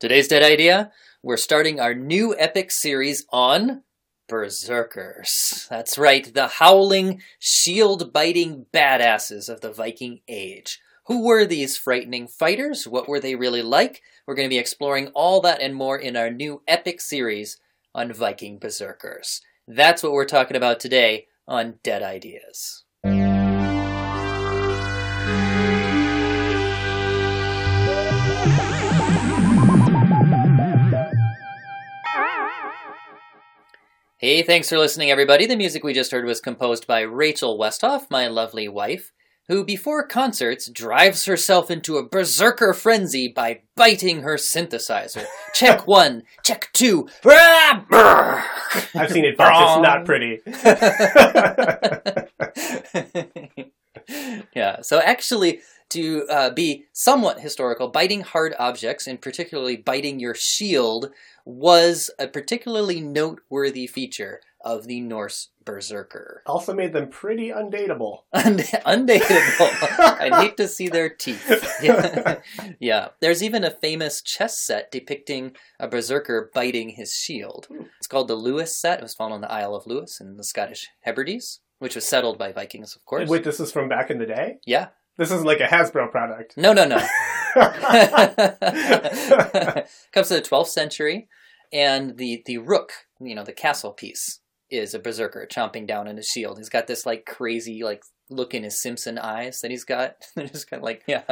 Today's Dead Idea, we're starting our new epic series on Berserkers. That's right, the howling, shield biting badasses of the Viking Age. Who were these frightening fighters? What were they really like? We're going to be exploring all that and more in our new epic series on Viking Berserkers. That's what we're talking about today on Dead Ideas. Hey, thanks for listening, everybody. The music we just heard was composed by Rachel Westhoff, my lovely wife, who before concerts drives herself into a berserker frenzy by biting her synthesizer. check one, check two. I've seen it, folks. It's not pretty. yeah, so actually, to uh, be somewhat historical, biting hard objects, and particularly biting your shield, was a particularly noteworthy feature of the Norse berserker. Also made them pretty undateable. Und- undateable. I'd hate to see their teeth. Yeah. yeah. There's even a famous chess set depicting a berserker biting his shield. It's called the Lewis set. It was found on the Isle of Lewis in the Scottish Hebrides, which was settled by Vikings, of course. Wait, this is from back in the day? Yeah. This is like a Hasbro product. No, no, no. Comes to the 12th century, and the the rook, you know, the castle piece, is a berserker chomping down in his shield. He's got this like crazy like look in his Simpson eyes that he's got. They're just kind of like yeah.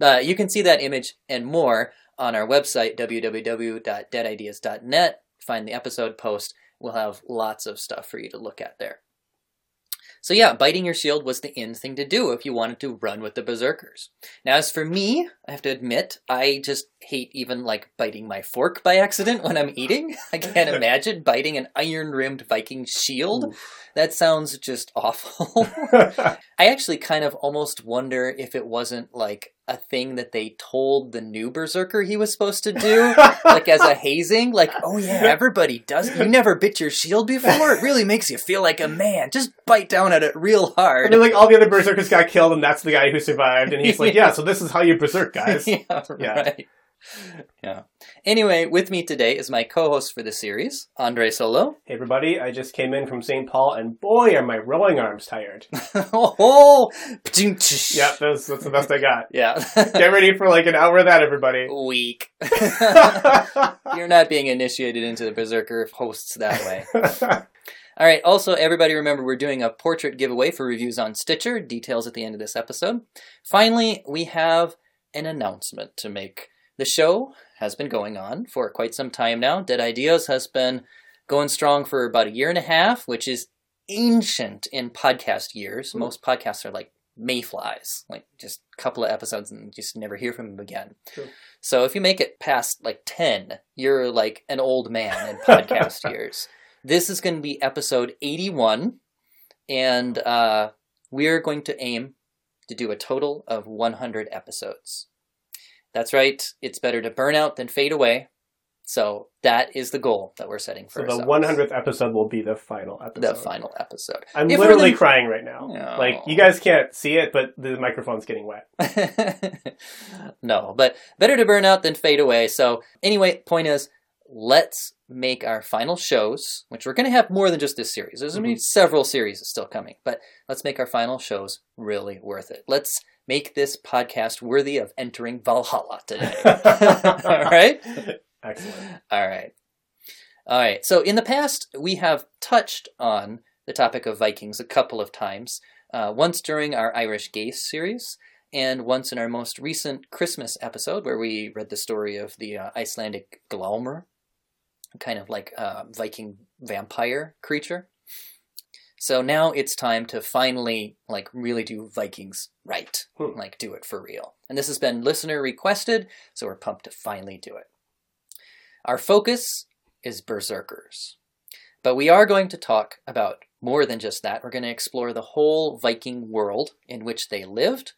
Uh, you can see that image and more on our website www.deadideas.net. Find the episode post. We'll have lots of stuff for you to look at there. So yeah, biting your shield was the in thing to do if you wanted to run with the berserkers. Now as for me, I have to admit, I just hate even like biting my fork by accident when I'm eating. I can't imagine biting an iron-rimmed Viking shield. That sounds just awful. I actually kind of almost wonder if it wasn't like a thing that they told the new berserker he was supposed to do, like as a hazing. Like, oh yeah, everybody does. You never bit your shield before. It really makes you feel like a man. Just bite down at it real hard. I mean, like all the other berserkers got killed, and that's the guy who survived. And he's like, "Yeah, so this is how you berserk, guys." yeah, Yeah. right. Yeah. Anyway, with me today is my co-host for the series, Andre Solo. Hey, everybody! I just came in from St. Paul, and boy, are my rowing arms tired. oh, yeah, that's, that's the best I got. yeah. Get ready for like an hour of that, everybody. Weak. You're not being initiated into the Berserker hosts that way. All right. Also, everybody remember we're doing a portrait giveaway for reviews on Stitcher. Details at the end of this episode. Finally, we have an announcement to make. The show has been going on for quite some time now. Dead Ideas has been going strong for about a year and a half, which is ancient in podcast years. Hmm. Most podcasts are like mayflies, like just a couple of episodes and just never hear from them again. So if you make it past like 10, you're like an old man in podcast years. This is going to be episode 81, and uh, we're going to aim to do a total of 100 episodes. That's right, it's better to burn out than fade away. So that is the goal that we're setting for So the 100th episode will be the final episode. the final episode. I'm If literally the- crying right now. No. Like you guys can't see it, but the microphone's getting wet. no, but better to burn out than fade away. So, anyway, point is, let's make our final shows, which we're going to have more than just this series. There's going to be mm-hmm. several series still coming, but let's make our final shows really worth it. Let's make this podcast worthy of entering Valhalla today. All right? Excellent. All right. All right. So in the past, we have touched on the topic of Vikings a couple of times. Uh, once during our Irish Gaze series, and once in our most recent Christmas episode, where we read the story of the uh, Icelandic Glaumur, kind of like a Viking vampire creature. So now it's time to finally like really do Vikings right, Hmm. like do it for real. And this has been listener requested, so we're pumped to finally do it. Our focus is berserkers. But we are going to talk about more than just that. We're going to explore the whole Viking world in which they lived.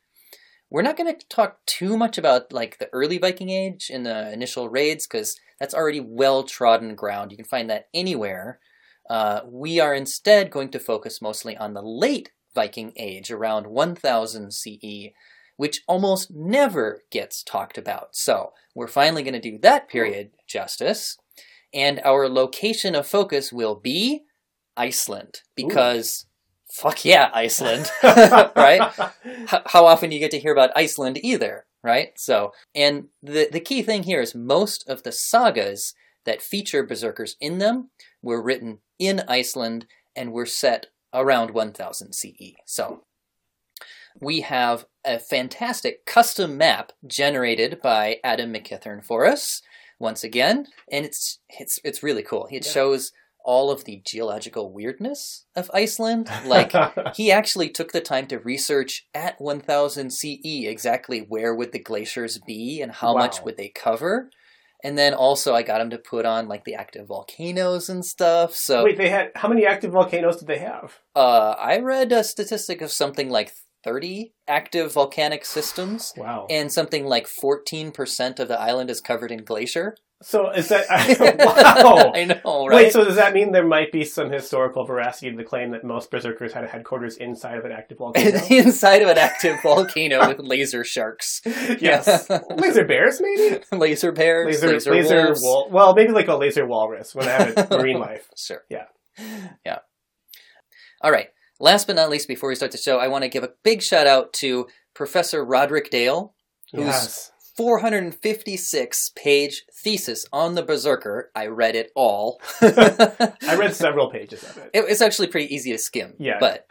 We're not going to talk too much about like the early Viking age in the initial raids because that's already well trodden ground. You can find that anywhere. Uh, we are instead going to focus mostly on the late Viking age around 1000 CE which almost never gets talked about. So we're finally going to do that period justice. And our location of focus will be Iceland because fuck yeah, Iceland, right? How often do you get to hear about Iceland either, right? So, and the, the key thing here is most of the sagas that feature berserkers in them were written in Iceland and were set around 1000 CE. So, we have a fantastic custom map generated by Adam McKithern for us once again, and it's it's it's really cool. It Yeah. shows all of the geological weirdness of Iceland. Like he actually took the time to research at 1000 CE exactly where would the glaciers be and how much would they cover. And then also I got him to put on like the active volcanoes and stuff. So Wait, they had how many active volcanoes did they have? uh, I read a statistic of something like 30 active volcanic systems, Wow. and something like 14% of the island is covered in glacier. So is that wow? I know, right? Wait, so does that mean there might be some historical veracity to the claim that most berserkers had a headquarters inside of an active volcano? Inside of an active volcano with laser sharks, yes. laser bears, maybe? laser bears, Laser, laser, laser, wolves. wol- Well, maybe like a laser walrus when I have a marine life. Sure. Yeah. Yeah. All right. Last but not least, before we start the show, I want to give a big shout out to Professor Roderick Dale, Who's- Yes. 456 page thesis on the Berserker. I read it all. I read several pages of it. It was actually pretty easy to skim. Yeah. But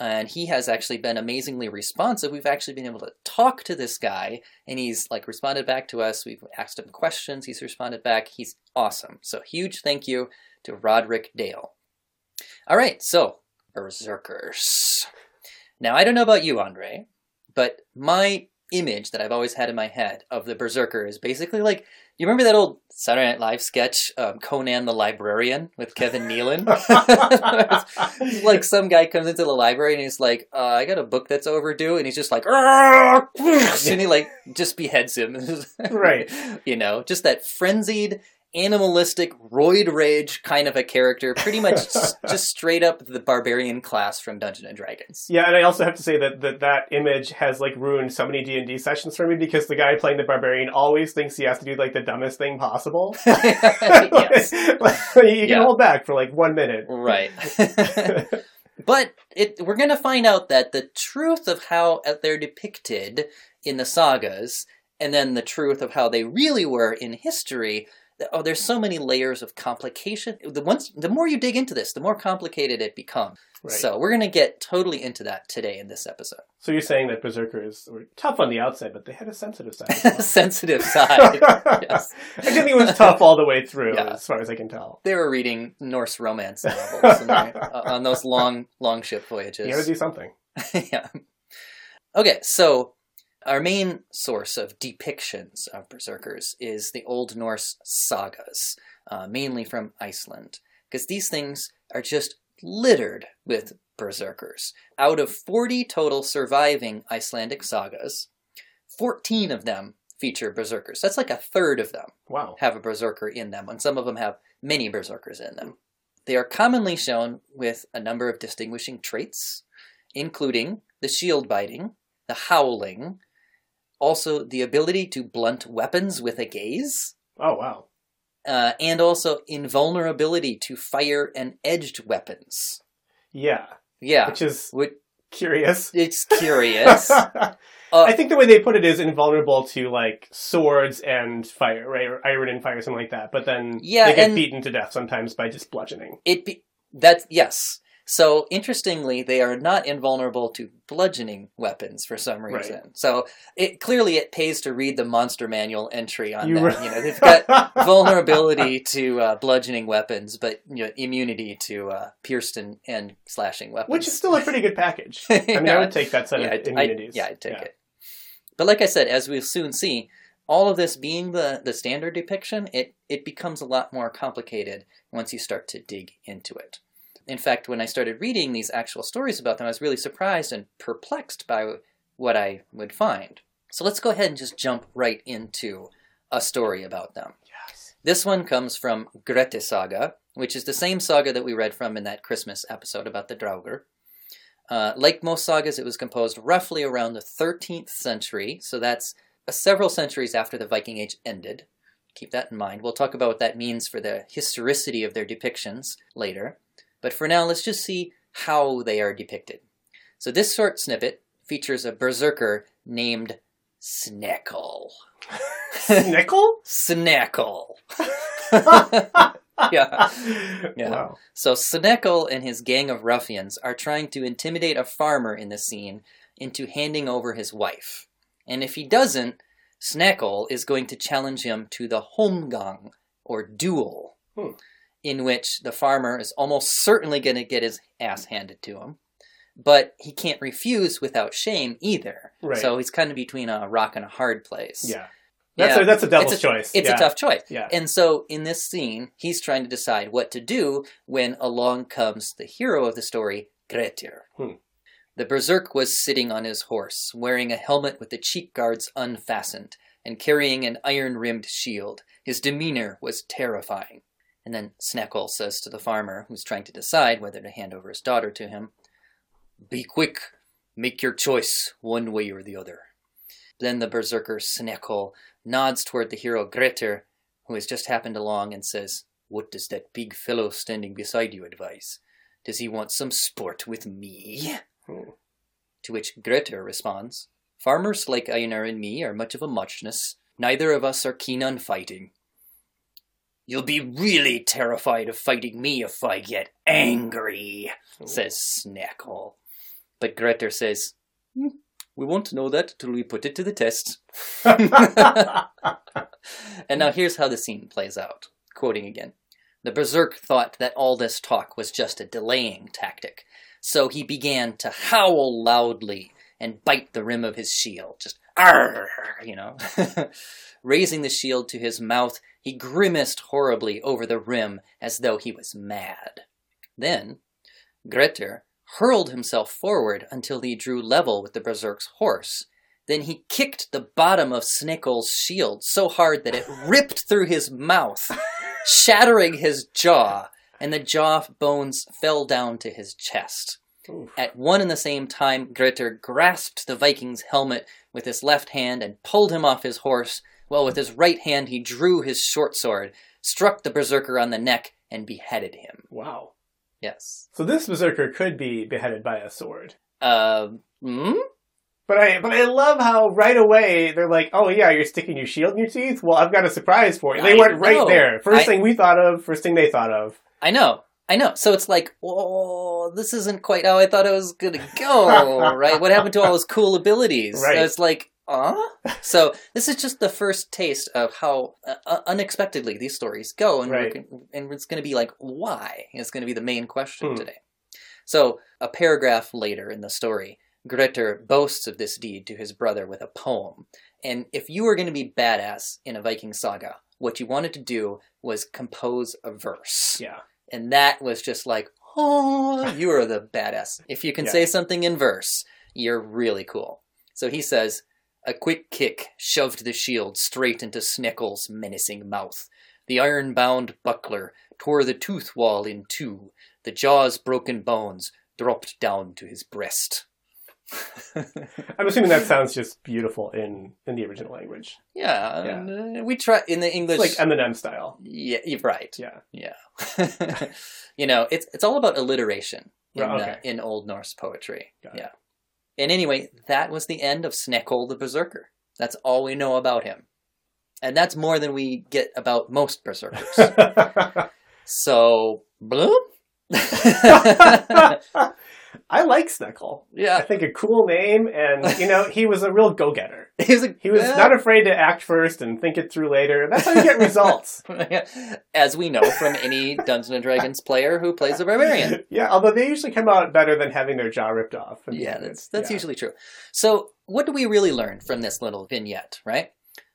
and he has actually been amazingly responsive. We've actually been able to talk to this guy, and he's like responded back to us. We've asked him questions. He's responded back. He's awesome. So huge thank you to Roderick Dale. All right, so Berserkers. Now I don't know about you, Andre, but my image that I've always had in my head of the Berserker is basically like you remember that old Saturday Night Live sketch, um, Conan the Librarian with Kevin Nealon? Like some guy comes into the library and he's like, uh, "I got a book that's overdue," and he's just like, and he like just beheads him. Right. You know, just that frenzied, animalistic, roid rage kind of a character. Pretty much just, just straight up the barbarian class from Dungeons and Dragons. Yeah, and I also have to say that that, that image has like ruined so many D and D sessions for me because the guy playing the barbarian always thinks he has to do like the dumbest thing possible. yes, you can Yeah. hold back for like one minute. right. But it, we're going to find out that the truth of how they're depicted in the sagas, and then the truth of how they really were in history. Oh, there's so many layers of complication. The once, the more you dig into this, the more complicated it becomes. Right. So we're going to get totally into that today in this episode. So you're saying that berserkers were tough on the outside, but they had a sensitive side. Well. Sensitive side. yes. I didn't think it was tough all the way through, Yeah. as far as I can tell. They were reading Norse romance novels uh, on those long, long ship voyages. You got to do something. yeah. Okay, so our main source of depictions of berserkers is the Old Norse sagas, uh, mainly from Iceland, because these things are just littered with berserkers. Out of 40 total surviving Icelandic sagas, 14 of them feature berserkers. That's like a third of them Wow. have a berserker in them, and some of them have many berserkers in them. They are commonly shown with a number of distinguishing traits, including the shield biting, the howling, also the ability to blunt weapons with a gaze, Oh wow. uh, and also invulnerability to fire and edged weapons. Yeah, Yeah, which is which, curious. it's curious. Uh, I think the way they put it is invulnerable to like swords and fire, right? Or iron and fire, something like that. But then Yeah, they get beaten to death sometimes by just bludgeoning. It be that's yes. So interestingly, they are not invulnerable to bludgeoning weapons for some Right. reason. So it clearly it pays to read the monster manual entry on You that. You know, they've got vulnerability to uh, bludgeoning weapons, but you know, immunity to uh, pierced and, and slashing weapons. which is still a pretty good package. I mean, I would take that set yeah, of I'd- I'd- immunities. yeah, I'd take it. But like I said, as we'll soon see, all of this being the, the standard depiction, it, it becomes a lot more complicated once you start to dig into it. In fact, when I started reading these actual stories about them, I was really surprised and perplexed by what I would find. So let's go ahead and just jump right into a story about them. Yes. This one comes from Grettis Saga, which is the same saga that we read from in that Christmas episode about the Draugr. Uh, like most sagas, it was composed roughly around the 13th century, so that's uh, several centuries after the Viking Age ended. Keep that in mind. We'll talk about what that means for the historicity of their depictions later. But for now, let's just see how they are depicted. So this short snippet features a berserker named Sneckle. Snickle? Sneckle. yeah. Yeah. Wow. So Sneckle and his gang of ruffians are trying to intimidate a farmer in the scene into handing over his wife. And if he doesn't, Sneckle is going to challenge him to the Holmgang, or duel, Hmm. In which the farmer is almost certainly going to get his ass handed to him. But he can't refuse without shame either. Right. So he's kind of between a rock and a hard place. Yeah. That's Yeah. a that's a devil's It's a- choice. It's yeah. a tough choice. Yeah. And so in this scene, he's trying to decide what to do when along comes the hero of the story, Grettir. Hmm. The berserk was sitting on his horse, wearing a helmet with the cheek guards unfastened, and carrying an iron rimmed shield. His demeanor was terrifying. And then Sneckle says to the farmer, who's trying to decide whether to hand over his daughter to him, Be quick, make your choice, one way or the other. Then the berserker Sneckle nods toward the hero Grettir, who has just happened along, and says, What does that big fellow standing beside you advise? Does he want some sport with me? Hmm. To which Grettir responds, Farmers like Einar and me are much of a muchness. Neither of us are keen on fighting. You'll be really terrified of fighting me if I get angry, says Snackle. But Grettir says, "Hmm, We won't know that till we put it to the test. and now here's how the scene plays out. Quoting again. The Berserk thought that all this talk was just a delaying tactic, so he began to howl loudly and bite the rim of his shield, just arr, you know. Raising the shield to his mouth, he grimaced horribly over the rim as though he was mad. Then, Grettir hurled himself forward until he drew level with the Berserk's horse. Then he kicked the bottom of Snickle's shield so hard that it ripped through his mouth, shattering his jaw, and the jaw bones fell down to his chest. Oof. At one and the same time, Grettir grasped the Viking's helmet with his left hand and pulled him off his horse, while with his right hand he drew his short sword, struck the berserker on the neck, and beheaded him. Wow. Yes. So this berserker could be beheaded by a sword. Uh, hmm? But I but I love how right away they're like, oh yeah, you're sticking your shield in your teeth. Well, I've got a surprise for you. They I went right know. there. First I- thing we thought of. First thing they thought of. I know. I know. So it's like, oh, this isn't quite how I thought it was going to go, right? What happened to all those cool abilities? Right. So it's like, uh? So this is just the first taste of how uh, uh, unexpectedly these stories go, and, Right. and it's going to be like, why? It's going to be the main question Hmm. today. So a paragraph later in the story, Grettir boasts of this deed to his brother with a poem. And if you were going to be badass in a Viking saga, what you wanted to do was compose a verse. Yeah. And that was just like, oh, you are the badass. If you can Yeah. say something in verse, you're really cool. So he says, a quick kick shoved the shield straight into Snickle's menacing mouth. The iron bound buckler tore the tooth wall in two. The jaw's broken bones dropped down to his breast. I'm assuming that sounds just beautiful in in the original language. yeah, Yeah. uh, we try in the English. It's like Eminem style. yeah, you're right. Yeah. Yeah. you know, it's it's all about alliteration in, Right, uh, in Old Norse poetry. Got it. yeah. And anyway, that was the end of Sneckle the Berserker. That's all we know about him. And that's more than we get about most berserkers. so, bloop. I like Sneckle. I think a cool name, and you know, he was a real go-getter. He was, a, He was not afraid to act first and think it through later. That's how you get results. As we know from any Dungeons and Dragons player who plays a barbarian. yeah, although they usually come out better than having their jaw ripped off. Yeah, that's that's yeah. usually true. So, what do we really learn from this little vignette, right?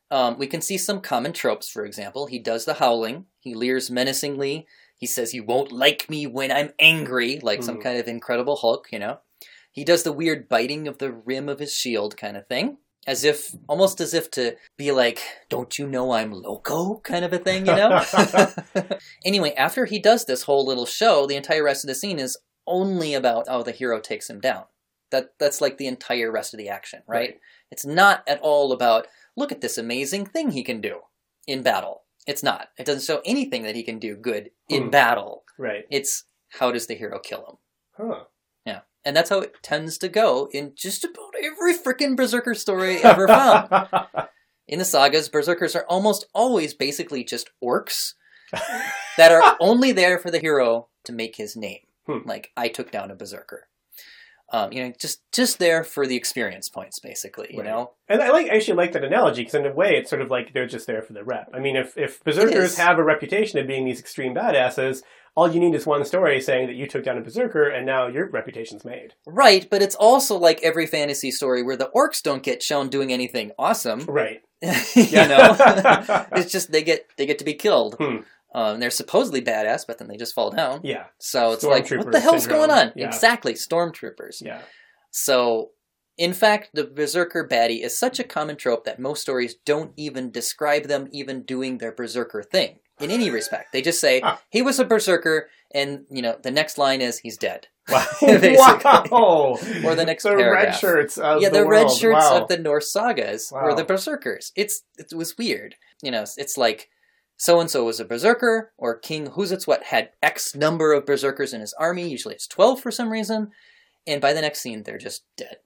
Um, we can see some common tropes. For example, he does the howling. He leers menacingly. He says, "You won't like me when I'm angry," like some Mhm. kind of Incredible Hulk, you know. He does the weird biting of the rim of his shield, kind of thing, as if almost as if to be like, "Don't you know I'm loco?" kind of a thing, you know. anyway, after he does this whole little show, the entire rest of the scene is only about oh the hero takes him down. That that's like the entire rest of the action, right? It's not at all about look at this amazing thing he can do in battle. It's not. It doesn't show anything that he can do good in Hmm. battle. Right. It's how does the hero kill him? Huh. Yeah. And that's how it tends to go in just about every freaking Berserker story ever found. In the sagas, Berserkers are almost always basically just orcs that are only there for the hero to make his name. Hmm. Like, I took down a Berserker. Um, you know, just just there for the experience points, basically. You Right. know, And I like I actually like that analogy because in a way it's sort of like they're just there for the rep. I mean, if if berserkers have a reputation of being these extreme badasses, all you need is one story saying that you took down a berserker and now your reputation's made. right? But it's also like every fantasy story where the orcs don't get shown doing anything awesome. Right. you know, it's just they get they get to be killed. Hmm. Um, they're supposedly badass, but then they just fall down. yeah. So it's like, what the hell's syndrome. going on? Yeah. Exactly, stormtroopers. Yeah. So, in fact, the berserker baddie is such a common trope that most stories don't even describe them even doing their berserker thing in any respect. They just say he was a berserker, and you know the next line is he's dead. Wow. Wow. Or the next the red paragraph. shirts of yeah, the, the, red shirts Wow. of the Norse sagas were the berserkers. It's it was weird. You know, it's like so and so was a berserker, or King Huzatswet had X number of berserkers in his army. Usually it's twelve for some reason, and by the next scene they're just dead.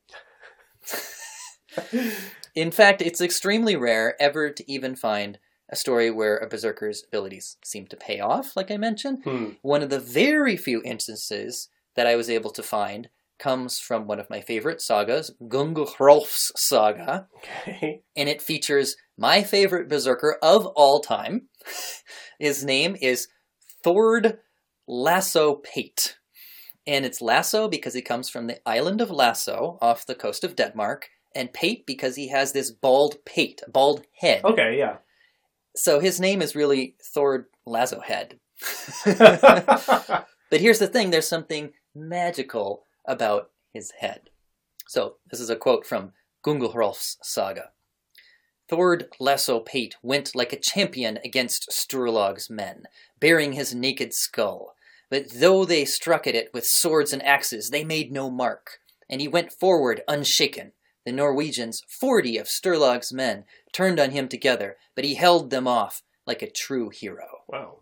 In fact, it's extremely rare ever to even find a story where a berserker's abilities seem to pay off, like I mentioned. Hmm. One of the very few instances that I was able to find comes from one of my favorite sagas, Göngu saga, Okay. and it features my favorite berserker of all time. His name is Thord Lasso Pate. And it's Lasso because he comes from the island of Lasso off the coast of Denmark, and Pate because he has this bald pate, a bald head. Okay. Yeah. So his name is really Thord Lasso Head. but here's the thing there's something magical about his head. So this is a quote from Göngu-Hrólf's saga. Thord Lasso Pate went like a champion against Sturlog's men, bearing his naked skull. But though they struck at it with swords and axes, they made no mark, and he went forward unshaken. The Norwegians, forty of Sturlog's men, turned on him together, but he held them off like a true hero. wow.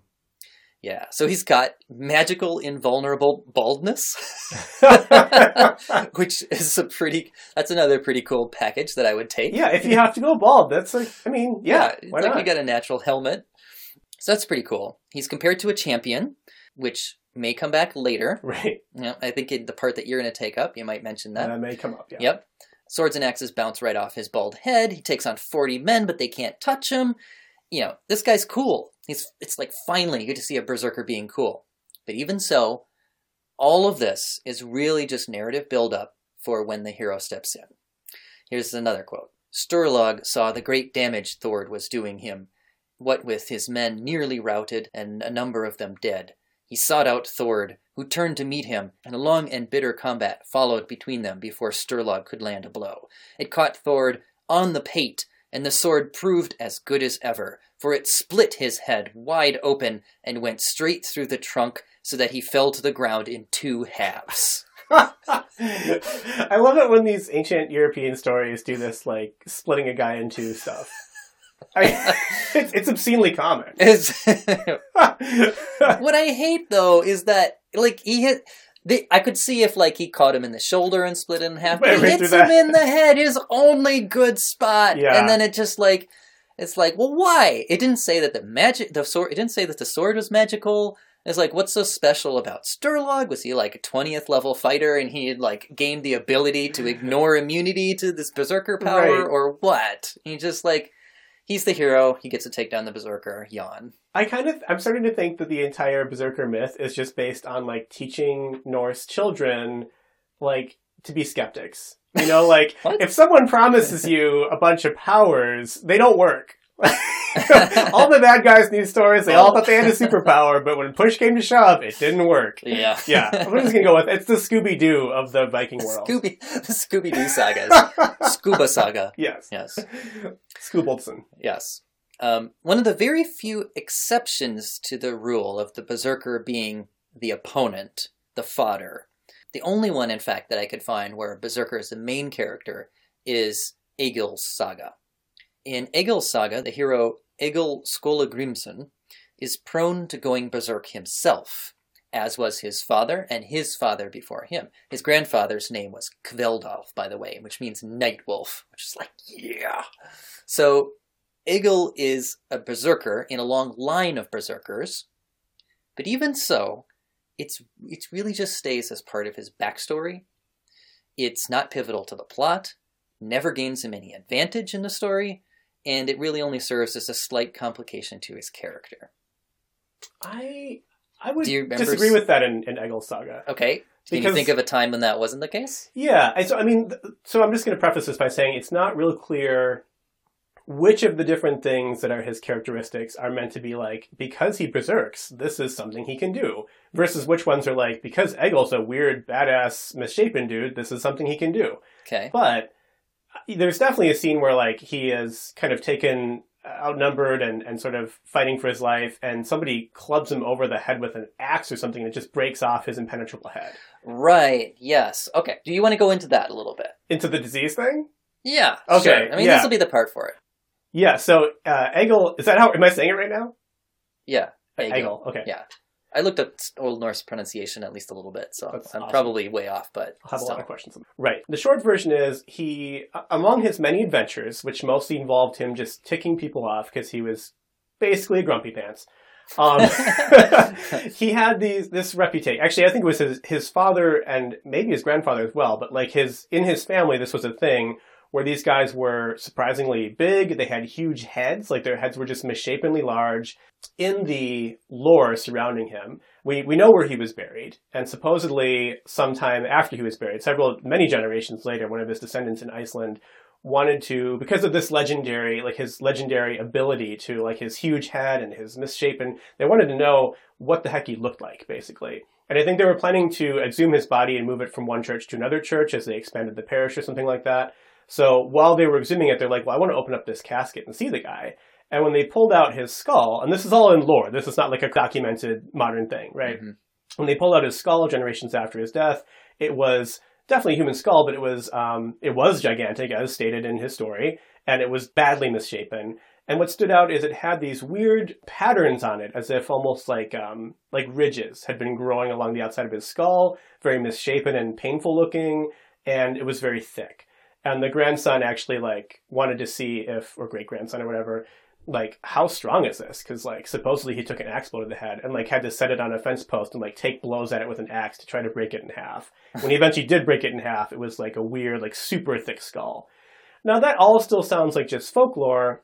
Yeah, so he's got magical, invulnerable baldness, which is a pretty. That's another pretty cool package that I would take. yeah. If you have to go bald, that's like. I mean, yeah. it's why like not? you got a natural helmet, so that's pretty cool. He's compared to a champion, which may come back later. Right. You know, I think in the part that you're going to take up, you might mention that. That may come up. Yeah. Yep. Swords and axes bounce right off his bald head. He takes on 40 men, but they can't touch him. You know, this guy's cool. He's it's like finally you get to see a berserker being cool. But even so, all of this is really just narrative buildup for when the hero steps in. Here's another quote. Sturlog saw the great damage Thord was doing him, what with his men nearly routed and a number of them dead. He sought out Thord, who turned to meet him, and a long and bitter combat followed between them before Sturlog could land a blow. It caught Thord on the pate, and the sword proved as good as ever, for it split his head wide open and went straight through the trunk so that he fell to the ground in two halves. I love it when these ancient European stories do this, like splitting a guy in two stuff. I, it's, it's obscenely common. It's- what I hate though is that like he hit. They, I could see if like he caught him in the shoulder and split it in half. But he hits him in the head, his only good spot, Yeah. and then it just like it's like, well, why? It didn't say that the magic, the sword. It didn't say that the sword was magical. It's like, what's so special about Sturlog? Was he like a twentieth level fighter and he had like gained the ability to ignore immunity to this berserker power, Right. or what? He just like he's the hero. He gets to take down the berserker. Yawn. I kind of I'm starting to think that the entire berserker myth is just based on like teaching Norse children like to be skeptics. You know, like if someone promises you a bunch of powers, they don't work. all the bad guys need stories, they all thought they had a superpower, but when push came to shove, it didn't work. Yeah. Yeah, I'm just gonna go with it's the Scooby Doo of the Viking world. Scooby, the Scooby Doo sagas, Scuba Saga. yes, Yes, Scoobleton. yes. Um, one of the very few exceptions to the rule of the berserker being the opponent the fodder. The only one, in fact, that I could find where Berserker is the main character is Egil's saga. In Egil's saga, the hero Egil Skallagrimsson is prone to going berserk himself, as was his father and his father before him. His grandfather's name was Kveldulf, by the way, which means night wolf, which is like, yeah. So Egil is a berserker in a long line of berserkers, but even so, it's it really just stays as part of his backstory. It's not pivotal to the plot, never gains him any advantage in the story, and it really only serves as a slight complication to his character. I I would Do you remember disagree with that in, in Egil's saga. Okay, can you think of a time when that wasn't the case? Yeah, I, so I mean, th- so I'm just going to preface this by saying it's not real clear which of the different things that are his characteristics are meant to be like because he berserks, this is something he can do, versus which ones are like because Egil's a weird, badass, misshapen dude, this is something he can do. Okay. But uh, there's definitely a scene where like he is kind of taken outnumbered and, and sort of fighting for his life and somebody clubs him over the head with an axe or something that just breaks off his impenetrable head Right. Yes. Okay. Do you want to go into that a little bit? into the disease thing Yeah. Okay, Sure. I mean, yeah. this will be the part for it. Yeah so uh, egil is that how am i saying it right now Yeah. egil, Egil. okay Yeah. I looked up Old Norse pronunciation at least a little bit, so That's I'm awesome. probably way off, but I'll have a lot of questions. Right. The short version is he, among his many adventures, which mostly involved him just ticking people off because he was basically a grumpy pants. Um, he had these this reputation. Actually, I think it was his his father and maybe his grandfather as well. But like his in his family, this was a thing where these guys were surprisingly big. They had huge heads, like their heads were just misshapenly large. In the lore surrounding him, we, we know where he was buried, and supposedly sometime after he was buried, several many generations later, one of his descendants in Iceland wanted to because of this legendary like his legendary ability to like his huge head and his misshapen they wanted to know what the heck he looked like basically and i think they were planning to exhume his body and move it from one church to another church as they expanded the parish or something like that so while they were exhuming it they're like well i want to open up this casket and see the guy and when they pulled out his skull and this is all in lore this is not like a documented modern thing right Mhm. when they pulled out his skull generations after his death, it was definitely a human skull, but it was um, it was gigantic, as stated in his story, and it was badly misshapen. And what stood out is it had these weird patterns on it, as if almost like um, like ridges had been growing along the outside of his skull, very misshapen and painful looking, and it was very thick. And the grandson actually like wanted to see if, or great grandson or whatever, like how strong is this? Because like supposedly he took an axe blow to the head and like had to set it on a fence post and like take blows at it with an axe to try to break it in half. When he eventually did break it in half it was like a weird like super thick skull. Now that all still sounds like just folklore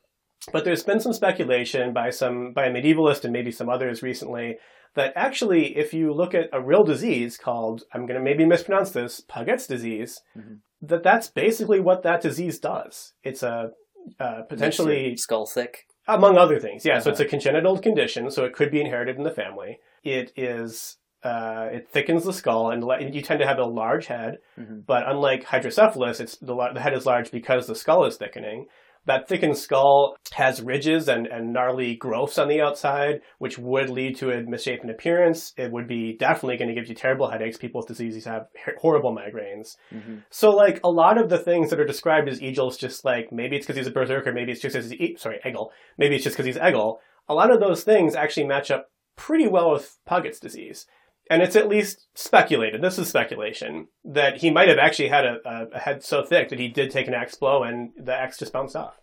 but there's been some speculation by some by a medievalist and maybe some others recently that actually if you look at a real disease called i'm going to maybe mispronounce this Paget's disease Mhm. That that's basically what that disease does it's a uh, potentially skull thick. among other things, yeah. So Uh-huh. it's a congenital condition, so it could be inherited in the family. It is, uh, it thickens the skull, and le- you tend to have a large head. Mhm. But unlike hydrocephalus, it's the, the head is large because the skull is thickening. That thickened skull has ridges and, and gnarly growths on the outside, which would lead to a misshapen appearance. It would be definitely going to give you terrible headaches. People with diseases have horrible migraines. Mhm. So, like, a lot of the things that are described as Egil's just like, maybe it's because he's a berserker, maybe it's just because he's, E- sorry, Egil, maybe it's just because he's Egil. A lot of those things actually match up pretty well with Paget's disease. And it's at least speculated, this is speculation, that he might have actually had a, a, head so thick that he did take an axe blow and the axe just bounced off.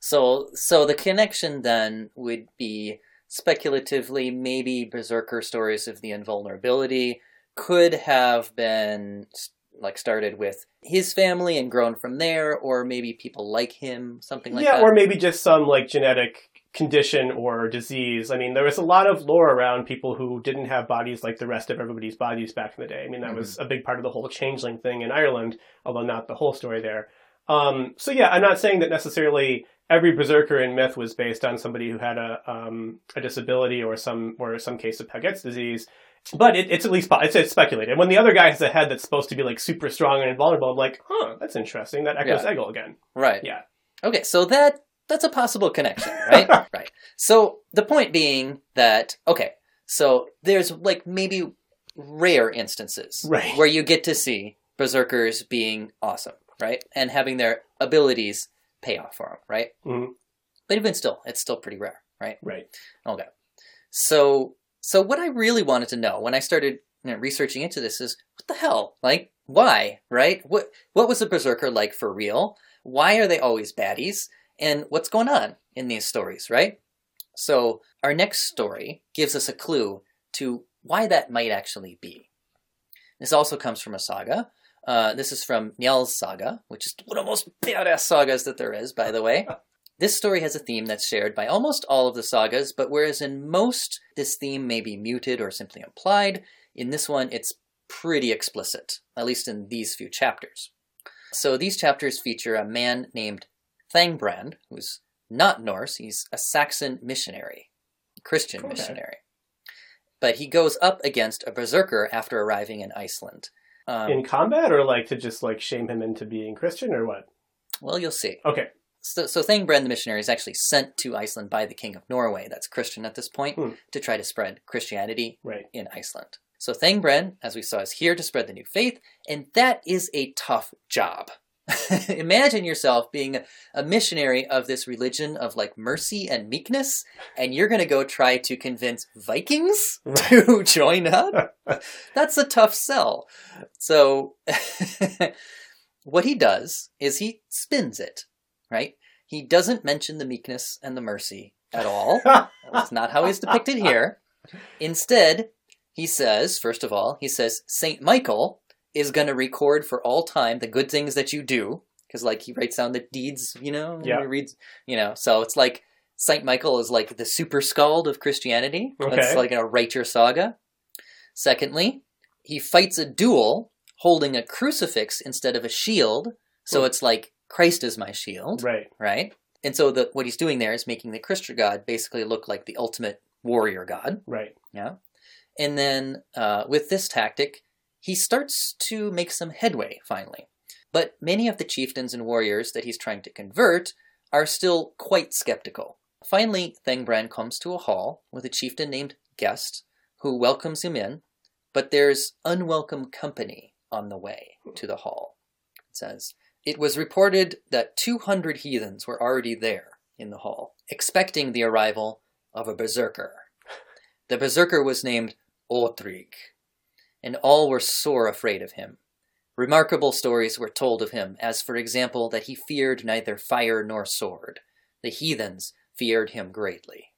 So, so the connection then would be speculatively maybe Berserker stories of the invulnerability could have been like started with his family and grown from there, or maybe people like him, something like yeah, that. Yeah, or maybe just some like genetic condition or disease. I mean, there was a lot of lore around people who didn't have bodies like the rest of everybody's bodies back in the day. I mean, that was a big part of the whole changeling thing in Ireland, although not the whole story there. Um, so yeah, I'm not saying that necessarily every berserker in myth was based on somebody who had a um, a disability or some or some case of Paget's disease. But it, it's at least it's, it's speculated. When the other guy has a head that's supposed to be like super strong and invulnerable, I'm like, huh, that's interesting. That echoes Yeah. Egil again. Right. Yeah. Okay, so that that's a possible connection, right? right. So the point being that okay, so there's like maybe rare instances Right. where you get to see berserkers being awesome, right? And having their abilities pay off for them, right? Mm-hmm. But even still, it's still pretty rare, right? Right. Okay. So, so what I really wanted to know when I started you know, researching into this is what the hell? Like, why? Right? What what was a berserker like for real? Why are they always baddies? And what's going on in these stories? Right? So, our next story gives us a clue to why that might actually be. This also comes from a saga. Uh, this is from Njál's saga, which is one of the most badass sagas that there is, by the way. This story has a theme that's shared by almost all of the sagas, but whereas in most this theme may be muted or simply implied, in this one it's pretty explicit, at least in these few chapters. So these chapters feature a man named Thangbrand, who's not Norse, he's a Saxon missionary, Christian missionary. But he goes up against a berserker after arriving in Iceland. Um, In combat, or like to just like shame him into being Christian, or what? well, you'll see. Okay. So, so Thangbrand the missionary is actually sent to Iceland by the king of Norway, that's Christian at this point, Hmm. to try to spread Christianity Right. in Iceland. So Thangbrand, as we saw, is here to spread the new faith, and that is a tough job. Imagine yourself being a, missionary of this religion of like mercy and meekness, and you're going to go try to convince Vikings to join up. That's a tough sell. So, what he does is he spins it, right? He doesn't mention the meekness and the mercy at all. That's not how he's depicted here. Instead, he says, first of all, he says Saint Michael is going to record for all time the good things that you do, because like he writes down the deeds, you know, Yeah. he reads, you know, so it's like Saint Michael is like the super skald of Christianity. It's Okay. like a write your saga. Secondly, he fights a duel holding a crucifix instead of a shield, so Hmm. it's like Christ is my shield Right. right? And so the, what he's doing there is making the Christian god basically look like the ultimate warrior god. Right. Yeah. And then uh, with this tactic, he starts to make some headway finally. But many of the chieftains and warriors that he's trying to convert are still quite skeptical. Finally, Thangbrand comes to a hall with a chieftain named Guest, who welcomes him in, but there's unwelcome company on the way to the hall. It says, It was reported that 200 heathens were already there in the hall, expecting the arrival of a berserker. The berserker was named Otrygg, and all were sore afraid of him. Remarkable stories were told of him, as for example that he feared neither fire nor sword. The heathens feared him greatly.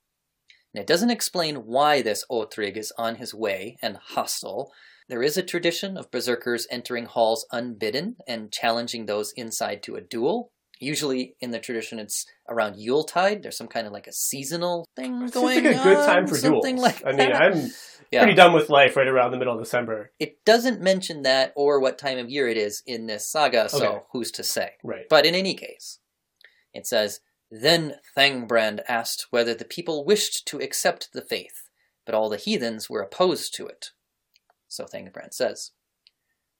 And it doesn't explain why this Otrygg is on his way and hostile. There is a tradition of berserkers entering halls unbidden and challenging those inside to a duel. Usually in the tradition it's around Yuletide. There's some kind of like a seasonal thing Seems going like a good time for something duels. like I mean, that. I'm Yeah. pretty done with life right around the middle of December. It doesn't mention that or what time of year it is in this saga, so Okay. who's to say? Right. But in any case, it says, Then Thangbrand asked whether the people wished to accept the faith, but all the heathens were opposed to it. So Thangbrand says,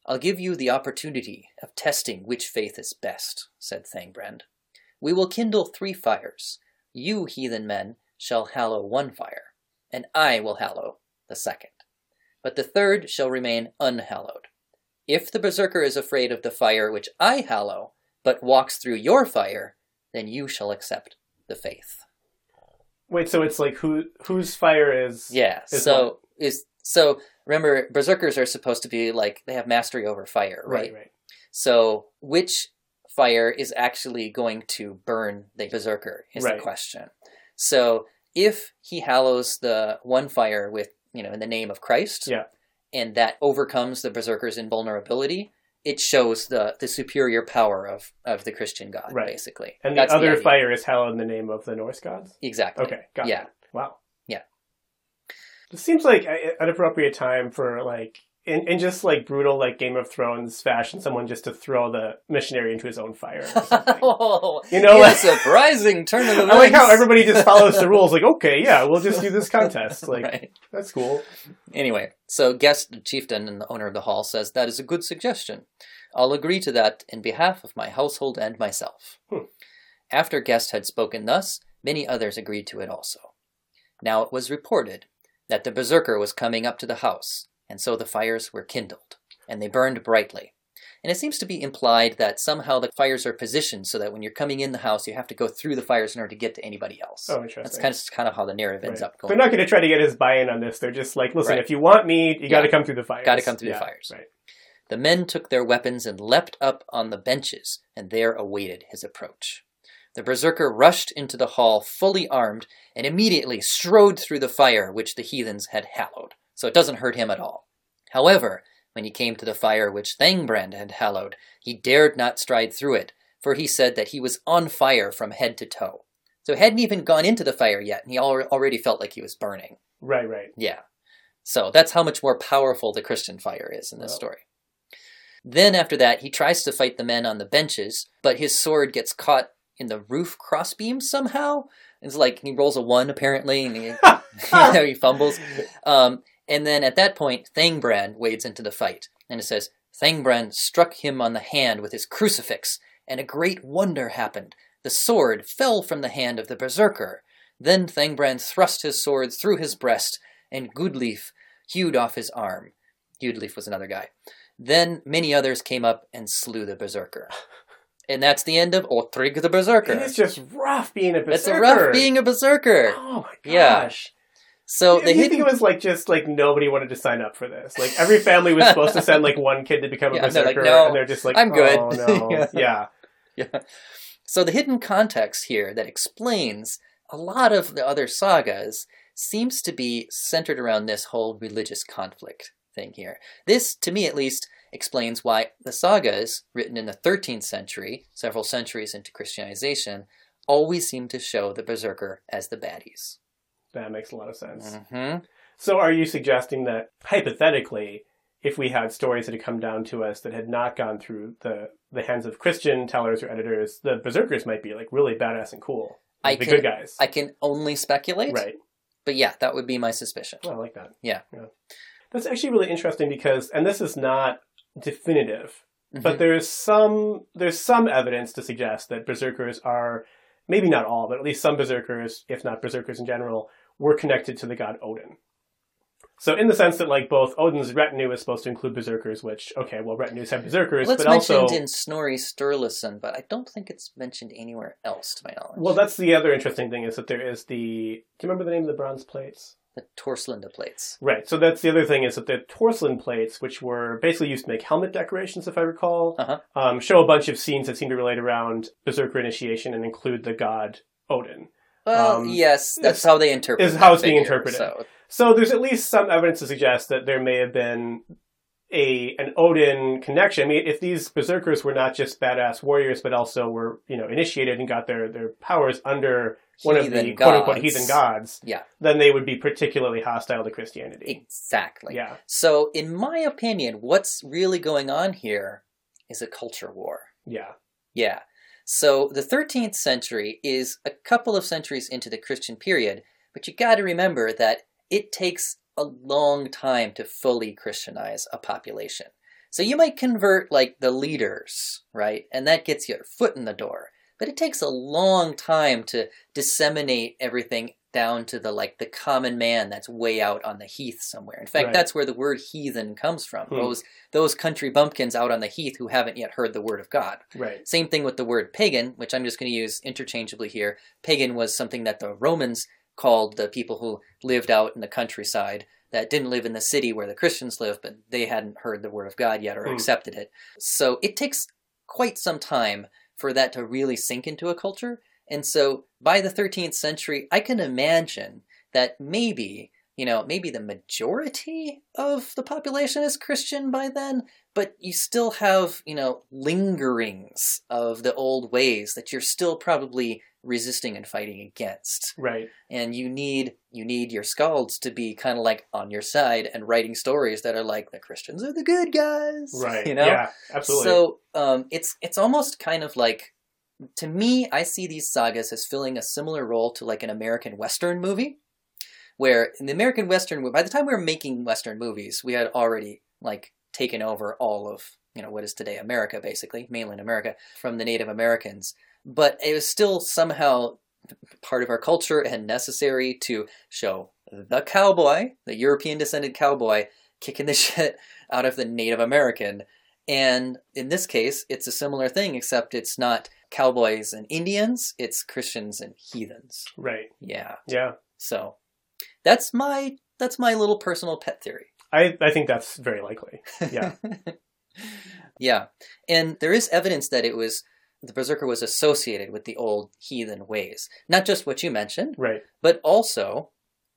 I'll give you the opportunity of testing which faith is best, said Thangbrand. We will kindle three fires. You, heathen men, shall hallow one fire, and I will hallow the second. But the third shall remain unhallowed. If the berserker is afraid of the fire which I hallow, but walks through your fire, then you shall accept the faith. Wait, so it's like who whose fire is? Yeah. Is so is so remember berserkers are supposed to be like they have mastery over fire, right? Right. Right. So which fire is actually going to burn the berserker is Right. the question. So if he hallows the one fire with, you know, in the name of Christ, Yeah. and that overcomes the berserker's invulnerability, it shows the the superior power of of the Christian God, Right. basically. And That's the other idea. fire is hallowed in the name of the Norse gods. Exactly. Okay. Got Yeah. it. Wow. This seems like a- an appropriate time for like in, in just like brutal like Game of Thrones fashion, someone just to throw the missionary into his own fire. Or oh, You know, like- surprising turn of events. I like how everybody just follows the rules. Like, okay, yeah, we'll just do this contest. Like, Right. that's cool. Anyway, so guest the chieftain and the owner of the hall says that is a good suggestion. I'll agree to that in behalf of my household and myself. Hmm. After guest had spoken thus, many others agreed to it also. Now it was reported that the berserker was coming up to the house, and so the fires were kindled, and they burned brightly. And it seems to be implied that somehow the fires are positioned so that when you're coming in the house, you have to go through the fires in order to get to anybody else. Oh, interesting. That's kind of kind of how the narrative ends Right. up going. They're not going to try to get his buy-in on this. They're just like, listen, Right. if you want me, you got to come through the fires. Gotta come through the fires. Right. The men took their weapons and leapt up on the benches, and there awaited his approach. The berserker rushed into the hall fully armed and immediately strode through the fire which the heathens had hallowed, so it doesn't hurt him at all. However, when he came to the fire which Thangbrand had hallowed, he dared not stride through it, for he said that he was on fire from head to toe. So he hadn't even gone into the fire yet, and he al- already felt like he was burning. Right. Right. Yeah. So that's how much more powerful the Christian fire is in this Wow. story. Then after that, he tries to fight the men on the benches, but his sword gets caught in the roof crossbeam somehow. It's like he rolls a one apparently, and he, you know, he fumbles. Um, and then at that point, Thangbrand wades into the fight, and it says Thangbrand struck him on the hand with his crucifix, and a great wonder happened. The sword fell from the hand of the berserker. Then Thangbrand thrust his sword through his breast, and Goodleaf hewed off his arm. Goodleaf was another guy. Then many others came up and slew the berserker. And that's the end of Otrygg the Berserker. It is just rough being a berserker. It's a rough being a berserker. Oh my Yeah. gosh. So the you think hidden it was like just like nobody wanted to sign up for this? Like every family was supposed to send like one kid to become a Yeah, they're berserker, like, "No, and they're just like, I'm good." Oh no, Yeah. yeah, Yeah. So the hidden context here that explains a lot of the other sagas seems to be centered around this whole religious conflict thing here. This, to me at least, explains why the sagas, written in the 13th century, several centuries into Christianization, always seem to show the berserker as the baddies. that makes a lot of sense. hmm So, are you suggesting that hypothetically, if we had stories that had come down to us that had not gone through the the hands of Christian tellers or editors, the berserkers might be like really badass and cool, I the can- good guys, I can only speculate, right? but yeah, that would be my suspicion. Oh, I like that. Yeah. yeah. That's actually really interesting because, and this is not definitive, but Mhm. there's some there's some evidence to suggest that berserkers are maybe not all, but at least some berserkers, if not berserkers in general, were connected to the god Odin. So in the sense that like both Odin's retinue is supposed to include berserkers, which okay, well retinues have berserkers, Well, it's but also mentioned in Snorri Sturluson, but I don't think it's mentioned anywhere else, to my knowledge. well, that's the other interesting thing is that there is the. Do you remember the name of the bronze plates? The Torslinda plates. Right. So that's the other thing is that the Torslunda plates, which were basically used to make helmet decorations, if I recall, Uh-huh. um, show a bunch of scenes that seem to relate around berserker initiation and include the god Odin. Well, Um, yes, that's how they interpret. is how it's being interpreted. So, So there's at least some evidence to suggest that there may have been a an Odin connection. I mean, if these berserkers were not just badass warriors, but also were you know initiated and got their their powers under one of the heathen quote unquote heathen gods, Yeah, then they would be particularly hostile to Christianity. exactly. Yeah. So, in my opinion, what's really going on here is a culture war. Yeah. Yeah. So the 13th century is a couple of centuries into the Christian period, but you got to remember that it takes a long time to fully Christianize a population. So you might convert like the leaders, right? And that gets your foot in the door. But it takes a long time to disseminate everything down to the like the common man that's way out on the heath somewhere. In fact, Right. that's where the word heathen comes from. Hmm. Those those country bumpkins out on the heath who haven't yet heard the word of God. Right. Same thing with the word pagan, which I'm just going to use interchangeably here. Pagan was something that the Romans called the people who lived out in the countryside that didn't live in the city where the Christians lived, but they hadn't heard the word of God yet or Hmm. accepted it. So it takes quite some time for that to really sink into a culture. And so by the 13th century, I can imagine that maybe, you know, maybe the majority of the population is Christian by then, but you still have, you know, lingerings of the old ways that you're still probably resisting and fighting against. Right. And you need you need your skalds to be kind of like on your side and writing stories that are like the Christians are the good guys. Right. You know? Yeah. Absolutely. So um, it's it's almost kind of like to me, I see these sagas as filling a similar role to like an American Western movie, where in the American Western, by the time we were making Western movies, we had already like taken over all of you know what is today America, basically mainland America, from the Native Americans. But it was still somehow part of our culture and necessary to show the cowboy, the European descended cowboy, kicking the shit out of the Native American. And in this case, it's a similar thing, except it's not cowboys and Indians, it's Christians and heathens. Right. Yeah. Yeah. So that's my that's my little personal pet theory. I, I think that's very likely. Yeah. yeah. And there is evidence that it was the berserker was associated with the old heathen ways. Not just what you mentioned, right. but also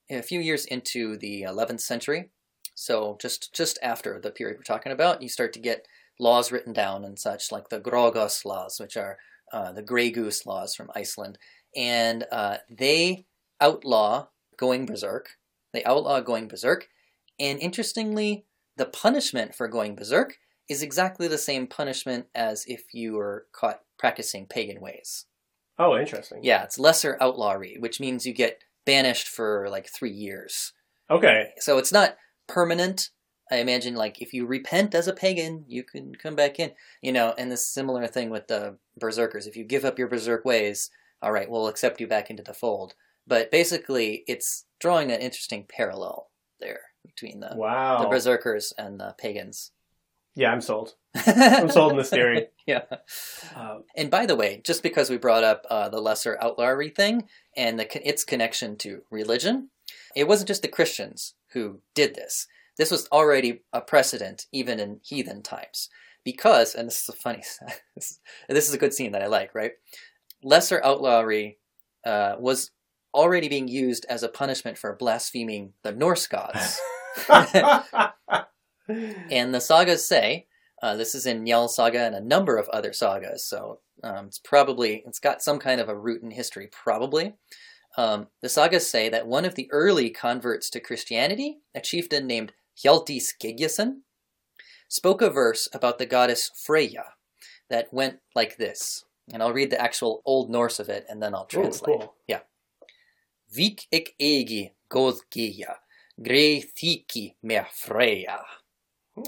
a few years into the 11th century. So just just after the period we're talking about, you start to get laws written down and such, like the Grágás laws, which are uh, the Grey Goose laws from Iceland, and uh, they outlaw going berserk. They outlaw going berserk, and interestingly, the punishment for going berserk is exactly the same punishment as if you were caught practicing pagan ways. Oh, interesting. Yeah, it's lesser outlawry, which means you get banished for like three years. Okay. So it's not permanent. I imagine like if you repent as a pagan, you can come back in, you know, and the similar thing with the berserkers. If you give up your berserk ways, all right, we'll accept you back into the fold. But basically, it's drawing an interesting parallel there between the wow. the berserkers and the pagans. Yeah, I'm sold. I'm sold in this theory. yeah. Um, And by the way, just because we brought up uh, the lesser outlawry thing and the, its connection to religion, it wasn't just the Christians who did this. This was already a precedent even in heathen times. Because, and this is a funny, this is, a good scene that I like, right? Lesser outlawry uh, was already being used as a punishment for blaspheming the Norse gods. and the sagas say, uh, this is in Njal Saga and a number of other sagas, so um, it's probably, it's got some kind of a root in history, probably. Um, the sagas say that one of the early converts to Christianity, a chieftain named Hjalti Skeggjason, spoke a verse about the goddess Freya that went like this. And I'll read the actual Old Norse of it and then I'll Ooh, translate. cool. Yeah. Vik ik egi godgeja, grei thiki me Freya.